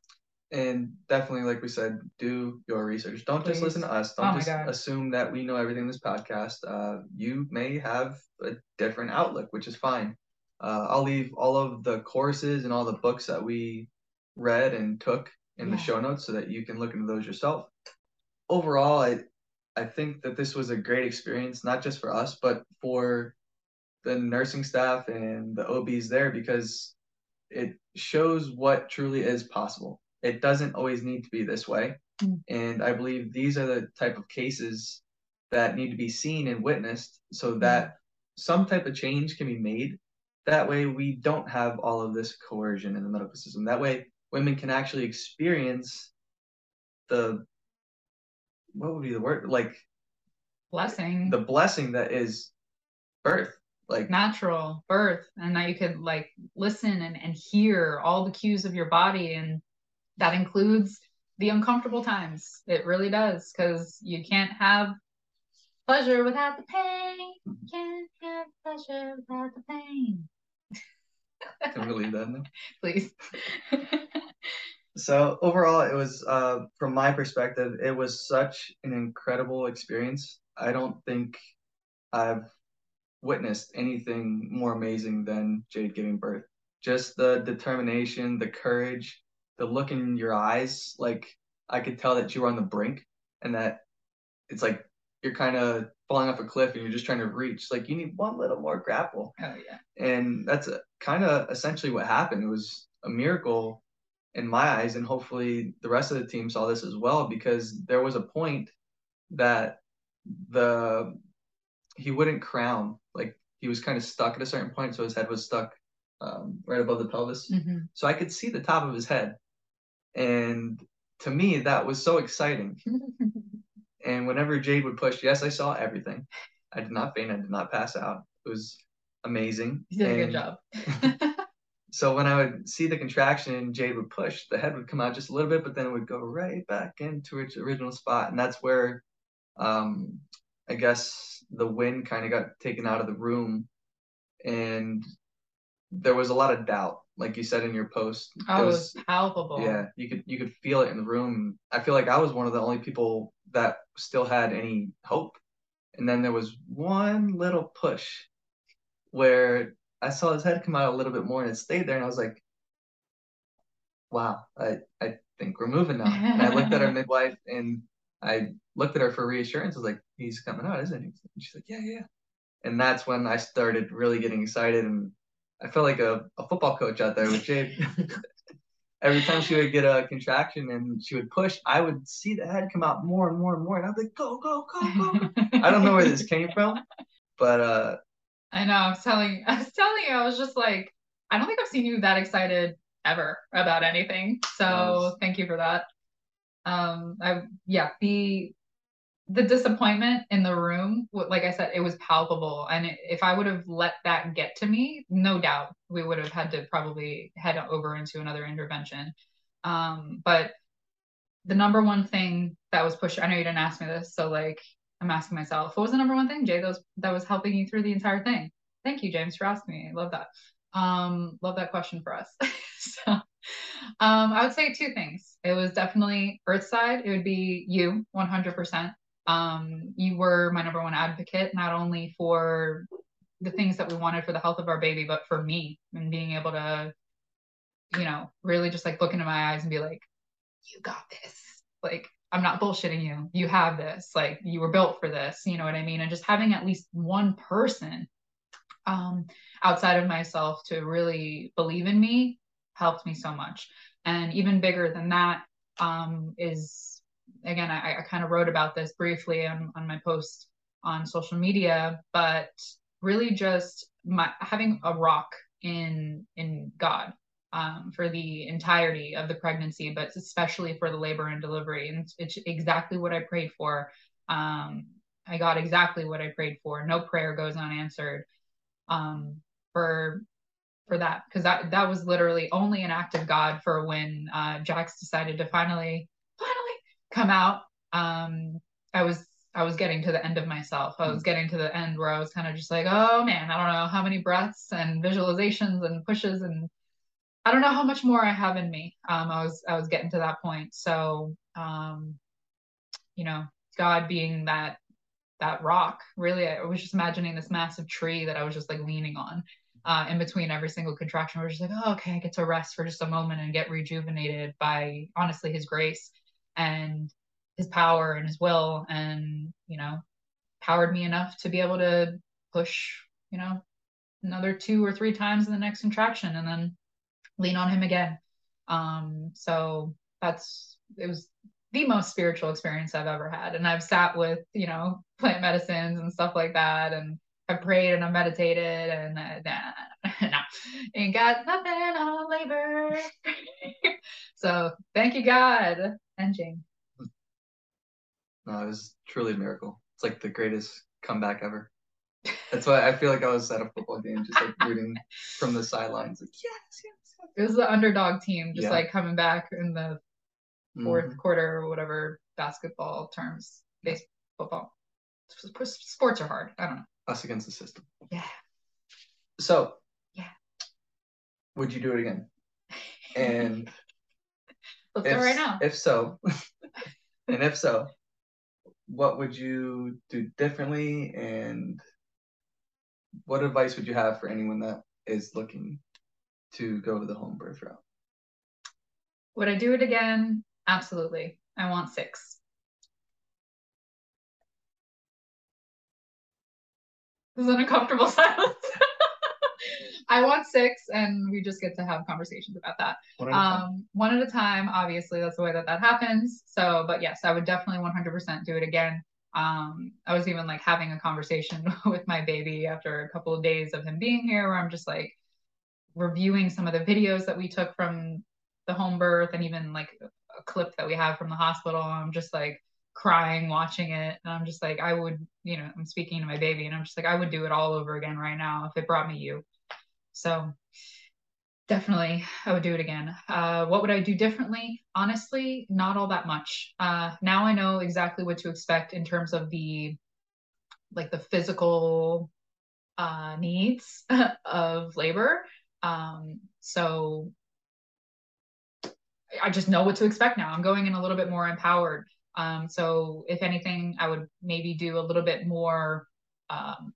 And definitely like we said do your research. Don't Please. just listen to us. Don't oh just assume that we know everything in this podcast. Uh, you may have a different outlook which is fine uh, I'll leave all of the courses and all the books that we read and took in yeah. the show notes so that you can look into those yourself. Overall, I I think that this was a great experience, not just for us, but for the nursing staff and the OBs there because it shows what truly is possible. It doesn't always need to be this way. Mm. And I believe these are the type of cases that need to be seen and witnessed so that some type of change can be made that way, we don't have all of this coercion in the medical system. That way, women can actually experience the what would be the word? Like blessing. the blessing that is birth like natural birth and now you could like listen and, and hear all the cues of your body and that includes the uncomfortable times. It really does because you can't have pleasure without the pain. Can't have pleasure without the pain can we leave that in Please. so overall, it was uh, from my perspective, it was such an incredible experience. I don't think I've witnessed anything more amazing than Jade giving birth. Just the determination, the courage, the look in your eyes. Like I could tell that you were on the brink, and that it's like you're kind of falling off a cliff and you're just trying to reach. Like you need one little more grapple. Oh yeah. And that's kind of essentially what happened. It was a miracle in my eyes, and hopefully the rest of the team saw this as well because there was a point that the he wouldn't crown. Like he was kind of stuck at a certain point, so his head was stuck um, right above the pelvis. Mm-hmm. So I could see the top of his head, and to me that was so exciting. And whenever Jade would push, yes, I saw everything. I did not faint. I did not pass out. It was amazing. You did a good job. so when I would see the contraction Jade would push, the head would come out just a little bit, but then it would go right back into its original spot. And that's where um, I guess the wind kind of got taken out of the room. And there was a lot of doubt like you said in your post. Oh, it was, it was palpable. Yeah, you could you could feel it in the room. I feel like I was one of the only people that still had any hope. And then there was one little push where I saw his head come out a little bit more and it stayed there and I was like, wow, I, I think we're moving now. and I looked at our midwife and I looked at her for reassurance. I was like, he's coming out, isn't he? And she's like, yeah, yeah. And that's when I started really getting excited and I felt like a, a football coach out there with Jade. Every time she would get a contraction and she would push, I would see the head come out more and more and more, and I'd be like, "Go, go, go, go!" I don't know where this came from, but uh, I know. I was telling, I was telling you, I was just like, I don't think I've seen you that excited ever about anything. So yes. thank you for that. Um, I yeah, the the disappointment in the room, like I said, it was palpable. And if I would have let that get to me, no doubt we would have had to probably head over into another intervention. Um, but the number one thing that was pushed, I know you didn't ask me this, so like I'm asking myself, what was the number one thing, Jay, that was, that was helping you through the entire thing? Thank you, James, for asking me. I love that. Um, love that question for us. so um, I would say two things. It was definitely Earthside. It would be you 100%. Um, you were my number one advocate, not only for the things that we wanted for the health of our baby, but for me and being able to, you know, really just like look into my eyes and be like, you got this. Like, I'm not bullshitting you. You have this. Like, you were built for this. You know what I mean? And just having at least one person um, outside of myself to really believe in me helped me so much. And even bigger than that um, is again, I, I kind of wrote about this briefly on, on my post on social media, but really just my having a rock in in God um, for the entirety of the pregnancy, but especially for the labor and delivery. And it's, it's exactly what I prayed for. Um, I got exactly what I prayed for. No prayer goes unanswered um, for for that because that that was literally only an act of God for when uh, Jax decided to finally finally come out, um, I was I was getting to the end of myself. I was hmm. getting to the end where I was kind of just like, oh man, I don't know how many breaths and visualizations and pushes and I don't know how much more I have in me. Um, I was I was getting to that point. So um, you know, God being that that rock, really I was just imagining this massive tree that I was just like leaning on. Uh, in between every single contraction, we're just like, oh, okay, I get to rest for just a moment and get rejuvenated by honestly His grace and his power and his will and you know powered me enough to be able to push you know another two or three times in the next contraction and then lean on him again um so that's it was the most spiritual experience i've ever had and i've sat with you know plant medicines and stuff like that and I've prayed and I've meditated and uh, nah, nah, ain't got nothing on labor. so thank you, God and Jane. No, it was truly a miracle. It's like the greatest comeback ever. That's why I feel like I was at a football game, just like rooting from the sidelines, like yes, yes. It was the underdog team, just yeah. like coming back in the 4th mm-hmm. quarter or whatever basketball terms, baseball, football. Sports are hard. I don't know. Us against the system. Yeah. So. Yeah. Would you do it again? And Let's if, right now. If so, and if so, what would you do differently and what advice would you have for anyone that is looking to go to the home birth route? Would I do it again? Absolutely. I want six. This is an uncomfortable silence. I want six, and we just get to have conversations about that. One at, um, one at a time. Obviously, that's the way that that happens. So, but yes, I would definitely 100% do it again. Um, I was even like having a conversation with my baby after a couple of days of him being here, where I'm just like reviewing some of the videos that we took from the home birth, and even like a clip that we have from the hospital. I'm just like crying watching it, and I'm just like, I would, you know, I'm speaking to my baby, and I'm just like, I would do it all over again right now if it brought me you. So definitely I would do it again. Uh, what would I do differently? Honestly, not all that much. Uh, now I know exactly what to expect in terms of the like the physical uh, needs of labor. Um, so I just know what to expect now. I'm going in a little bit more empowered. Um, so if anything, I would maybe do a little bit more um,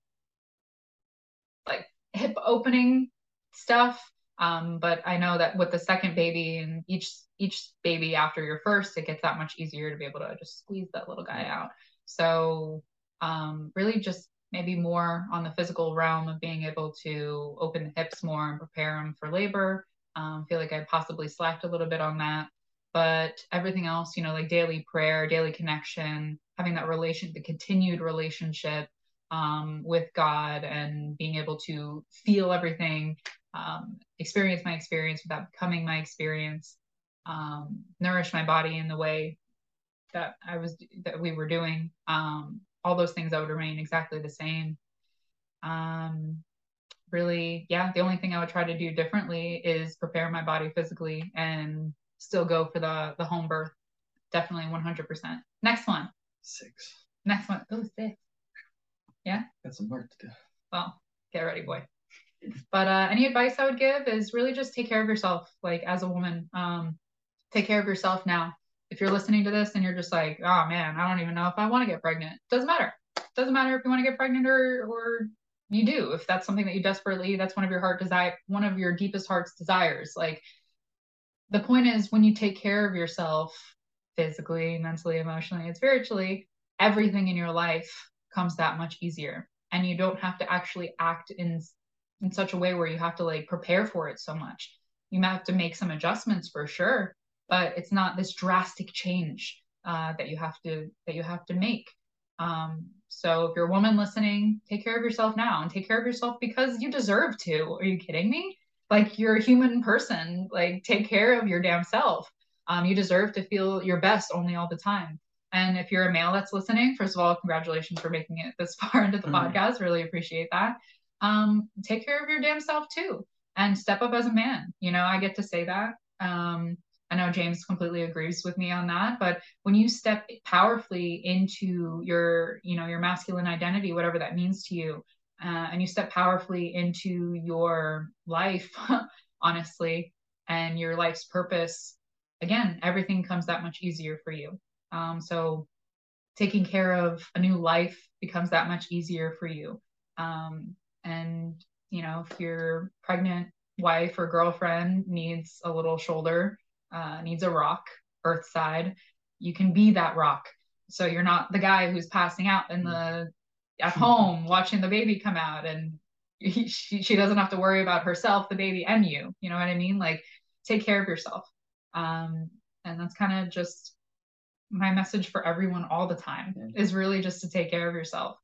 like hip opening stuff. Um, but I know that with the second baby and each each baby after your first, it gets that much easier to be able to just squeeze that little guy out. So um, really just maybe more on the physical realm of being able to open the hips more and prepare them for labor. Um, feel like I possibly slacked a little bit on that. But everything else, you know, like daily prayer, daily connection, having that relation, the continued relationship um, with God and being able to feel everything, um, experience my experience without becoming my experience, um, nourish my body in the way that I was that we were doing. Um, all those things that would remain exactly the same. Um, really, yeah, the only thing I would try to do differently is prepare my body physically and still go for the the home birth. Definitely 100%. Next one. Six. Next one. Oh, six. Yeah. Got some work to do. Well, get ready, boy. But uh, any advice I would give is really just take care of yourself, like as a woman. Um, take care of yourself now if you're listening to this and you're just like, oh man, I don't even know if I want to get pregnant. Doesn't matter. Doesn't matter if you want to get pregnant or or you do. If that's something that you desperately, that's one of your heart desire, one of your deepest heart's desires. Like the point is when you take care of yourself physically, mentally, emotionally, and spiritually, everything in your life comes that much easier. And you don't have to actually act in in such a way where you have to like prepare for it so much. You might have to make some adjustments for sure, but it's not this drastic change uh, that you have to that you have to make. Um, so if you're a woman listening, take care of yourself now and take care of yourself because you deserve to. Are you kidding me? Like you're a human person. Like take care of your damn self. Um, you deserve to feel your best only all the time. And if you're a male that's listening, first of all, congratulations for making it this far into the mm. podcast. Really appreciate that. Um, take care of your damn self too and step up as a man. You know, I get to say that. Um, I know James completely agrees with me on that, but when you step powerfully into your, you know, your masculine identity, whatever that means to you, uh, and you step powerfully into your life, honestly, and your life's purpose, again, everything comes that much easier for you. Um, so taking care of a new life becomes that much easier for you. Um, and you know, if your pregnant wife or girlfriend needs a little shoulder uh, needs a rock, earth side, you can be that rock. So you're not the guy who's passing out in the at home watching the baby come out and he, she, she doesn't have to worry about herself, the baby, and you. You know what I mean? Like take care of yourself. Um, and that's kind of just my message for everyone all the time is really just to take care of yourself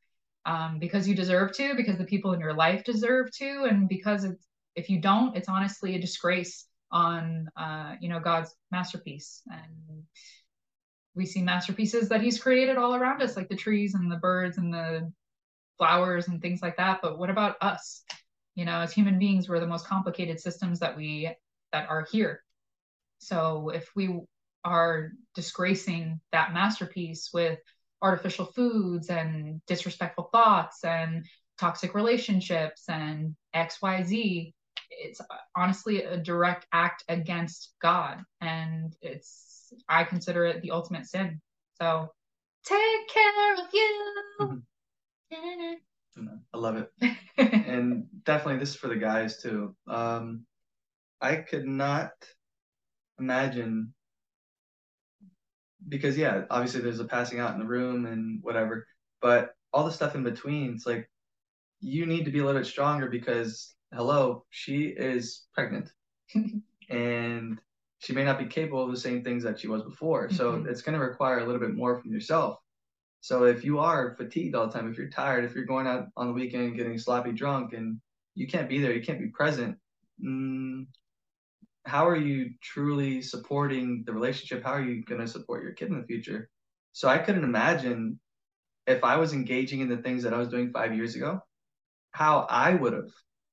um, because you deserve to, because the people in your life deserve to, and because it's, if you don't, it's honestly a disgrace on uh, you know God's masterpiece. And we see masterpieces that he's created all around us like the trees and the birds and the flowers and things like that. But what about us? You know as human beings we're the most complicated systems that we that are here. So if we are disgracing that masterpiece with artificial foods and disrespectful thoughts and toxic relationships and xyz it's honestly a direct act against God. And it's, I consider it the ultimate sin. So take care of you. Mm-hmm. I love it. and definitely this is for the guys too. Um, I could not imagine because yeah, obviously there's a passing out in the room and whatever, but all the stuff in between, it's like you need to be a little bit stronger because hello, she is pregnant and she may not be capable of the same things that she was before. So mm-hmm. it's going to require a little bit more from yourself. So if you are fatigued all the time, if you're tired, if you're going out on the weekend getting sloppy drunk and you can't be there, you can't be present, mm, how are you truly supporting the relationship? How are you going to support your kid in the future? So I couldn't imagine if I was engaging in the things that I was doing five years ago, how I would have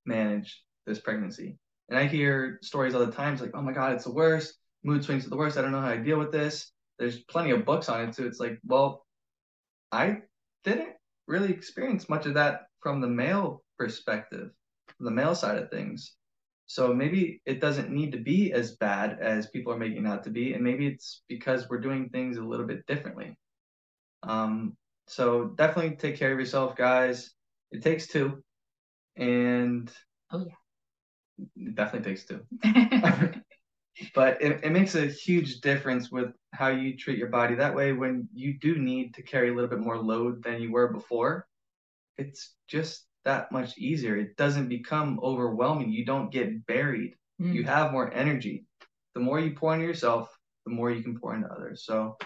manage this pregnancy. And I hear stories all the time. It's like, oh my God, it's the worst. Mood swings are the worst. I don't know how I deal with this. There's plenty of books on it too. It's like, well, I didn't really experience much of that from the male perspective, from the male side of things. So maybe it doesn't need to be as bad as people are making it out to be. And maybe it's because we're doing things a little bit differently. Um, so definitely take care of yourself, guys. It takes two and oh yeah, it definitely takes two. but it, it makes a huge difference with how you treat your body. That way, when you do need to carry a little bit more load than you were before, it's just that much easier. It doesn't become overwhelming. You don't get buried. Mm. You have more energy. The more you pour into yourself, the more you can pour into others. So,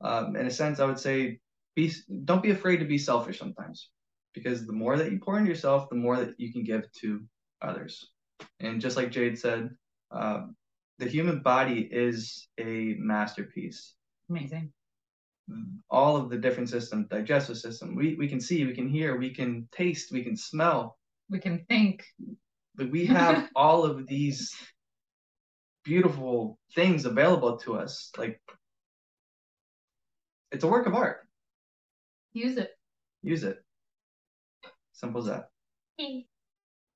um, in a sense, I would say, be don't be afraid to be selfish sometimes, because the more that you pour into yourself, the more that you can give to others. And just like Jade said, uh, the human body is a masterpiece. Amazing. All of the different systems, digestive system, we, we can see, we can hear, we can taste, we can smell. We can think. But we have all of these beautiful things available to us. Like it's a work of art. Use it. Use it. Simple as that.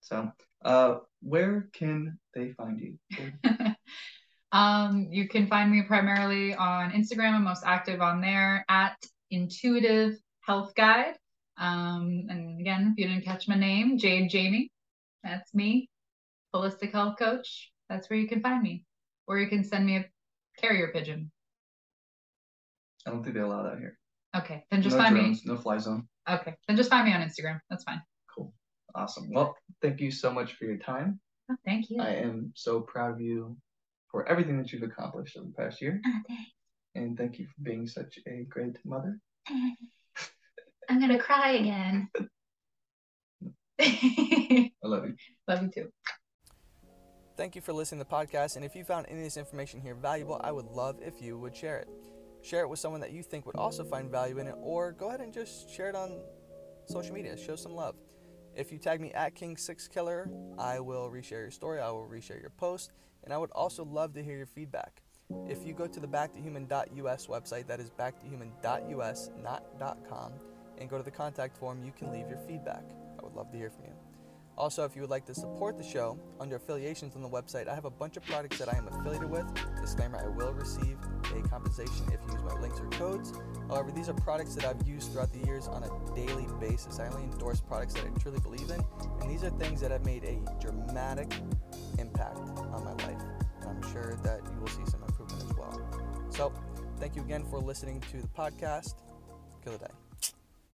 so, uh, where can they find you? um, you can find me primarily on Instagram. I'm most active on there at Intuitive Health Guide. Um, and again, if you didn't catch my name, Jade Jaime, that's me, holistic health coach. That's where you can find me, or you can send me a carrier pigeon. I don't think they allow that here. Okay, then just no find drones, me. No fly zone. Okay, then just find me on Instagram. That's fine. Cool. Awesome. Well, thank you so much for your time. Oh, thank you. I am so proud of you for everything that you've accomplished over the past year. Oh, thanks. And thank you for being such a great mother. I'm gonna cry again. I love you. Love you too. Thank you for listening to the podcast. And if you found any of this information here valuable, I would love if you would share it. Share it with someone that you think would also find value in it, or go ahead and just share it on social media. Show some love. If you tag me at King6Killer, I will reshare your story, I will reshare your post, and I would also love to hear your feedback. If you go to the backtohuman.us website, that is backtohuman.us, not .com, and go to the contact form, you can leave your feedback. I would love to hear from you. Also, if you would like to support the show, under affiliations on the website, I have a bunch of products that I am affiliated with. Disclaimer I will receive a compensation if you use my links or codes. However, these are products that I've used throughout the years on a daily basis. I only endorse products that I truly believe in, and these are things that have made a dramatic impact on my life. And I'm sure that you will see some improvement as well. So, thank you again for listening to the podcast. Kill the day.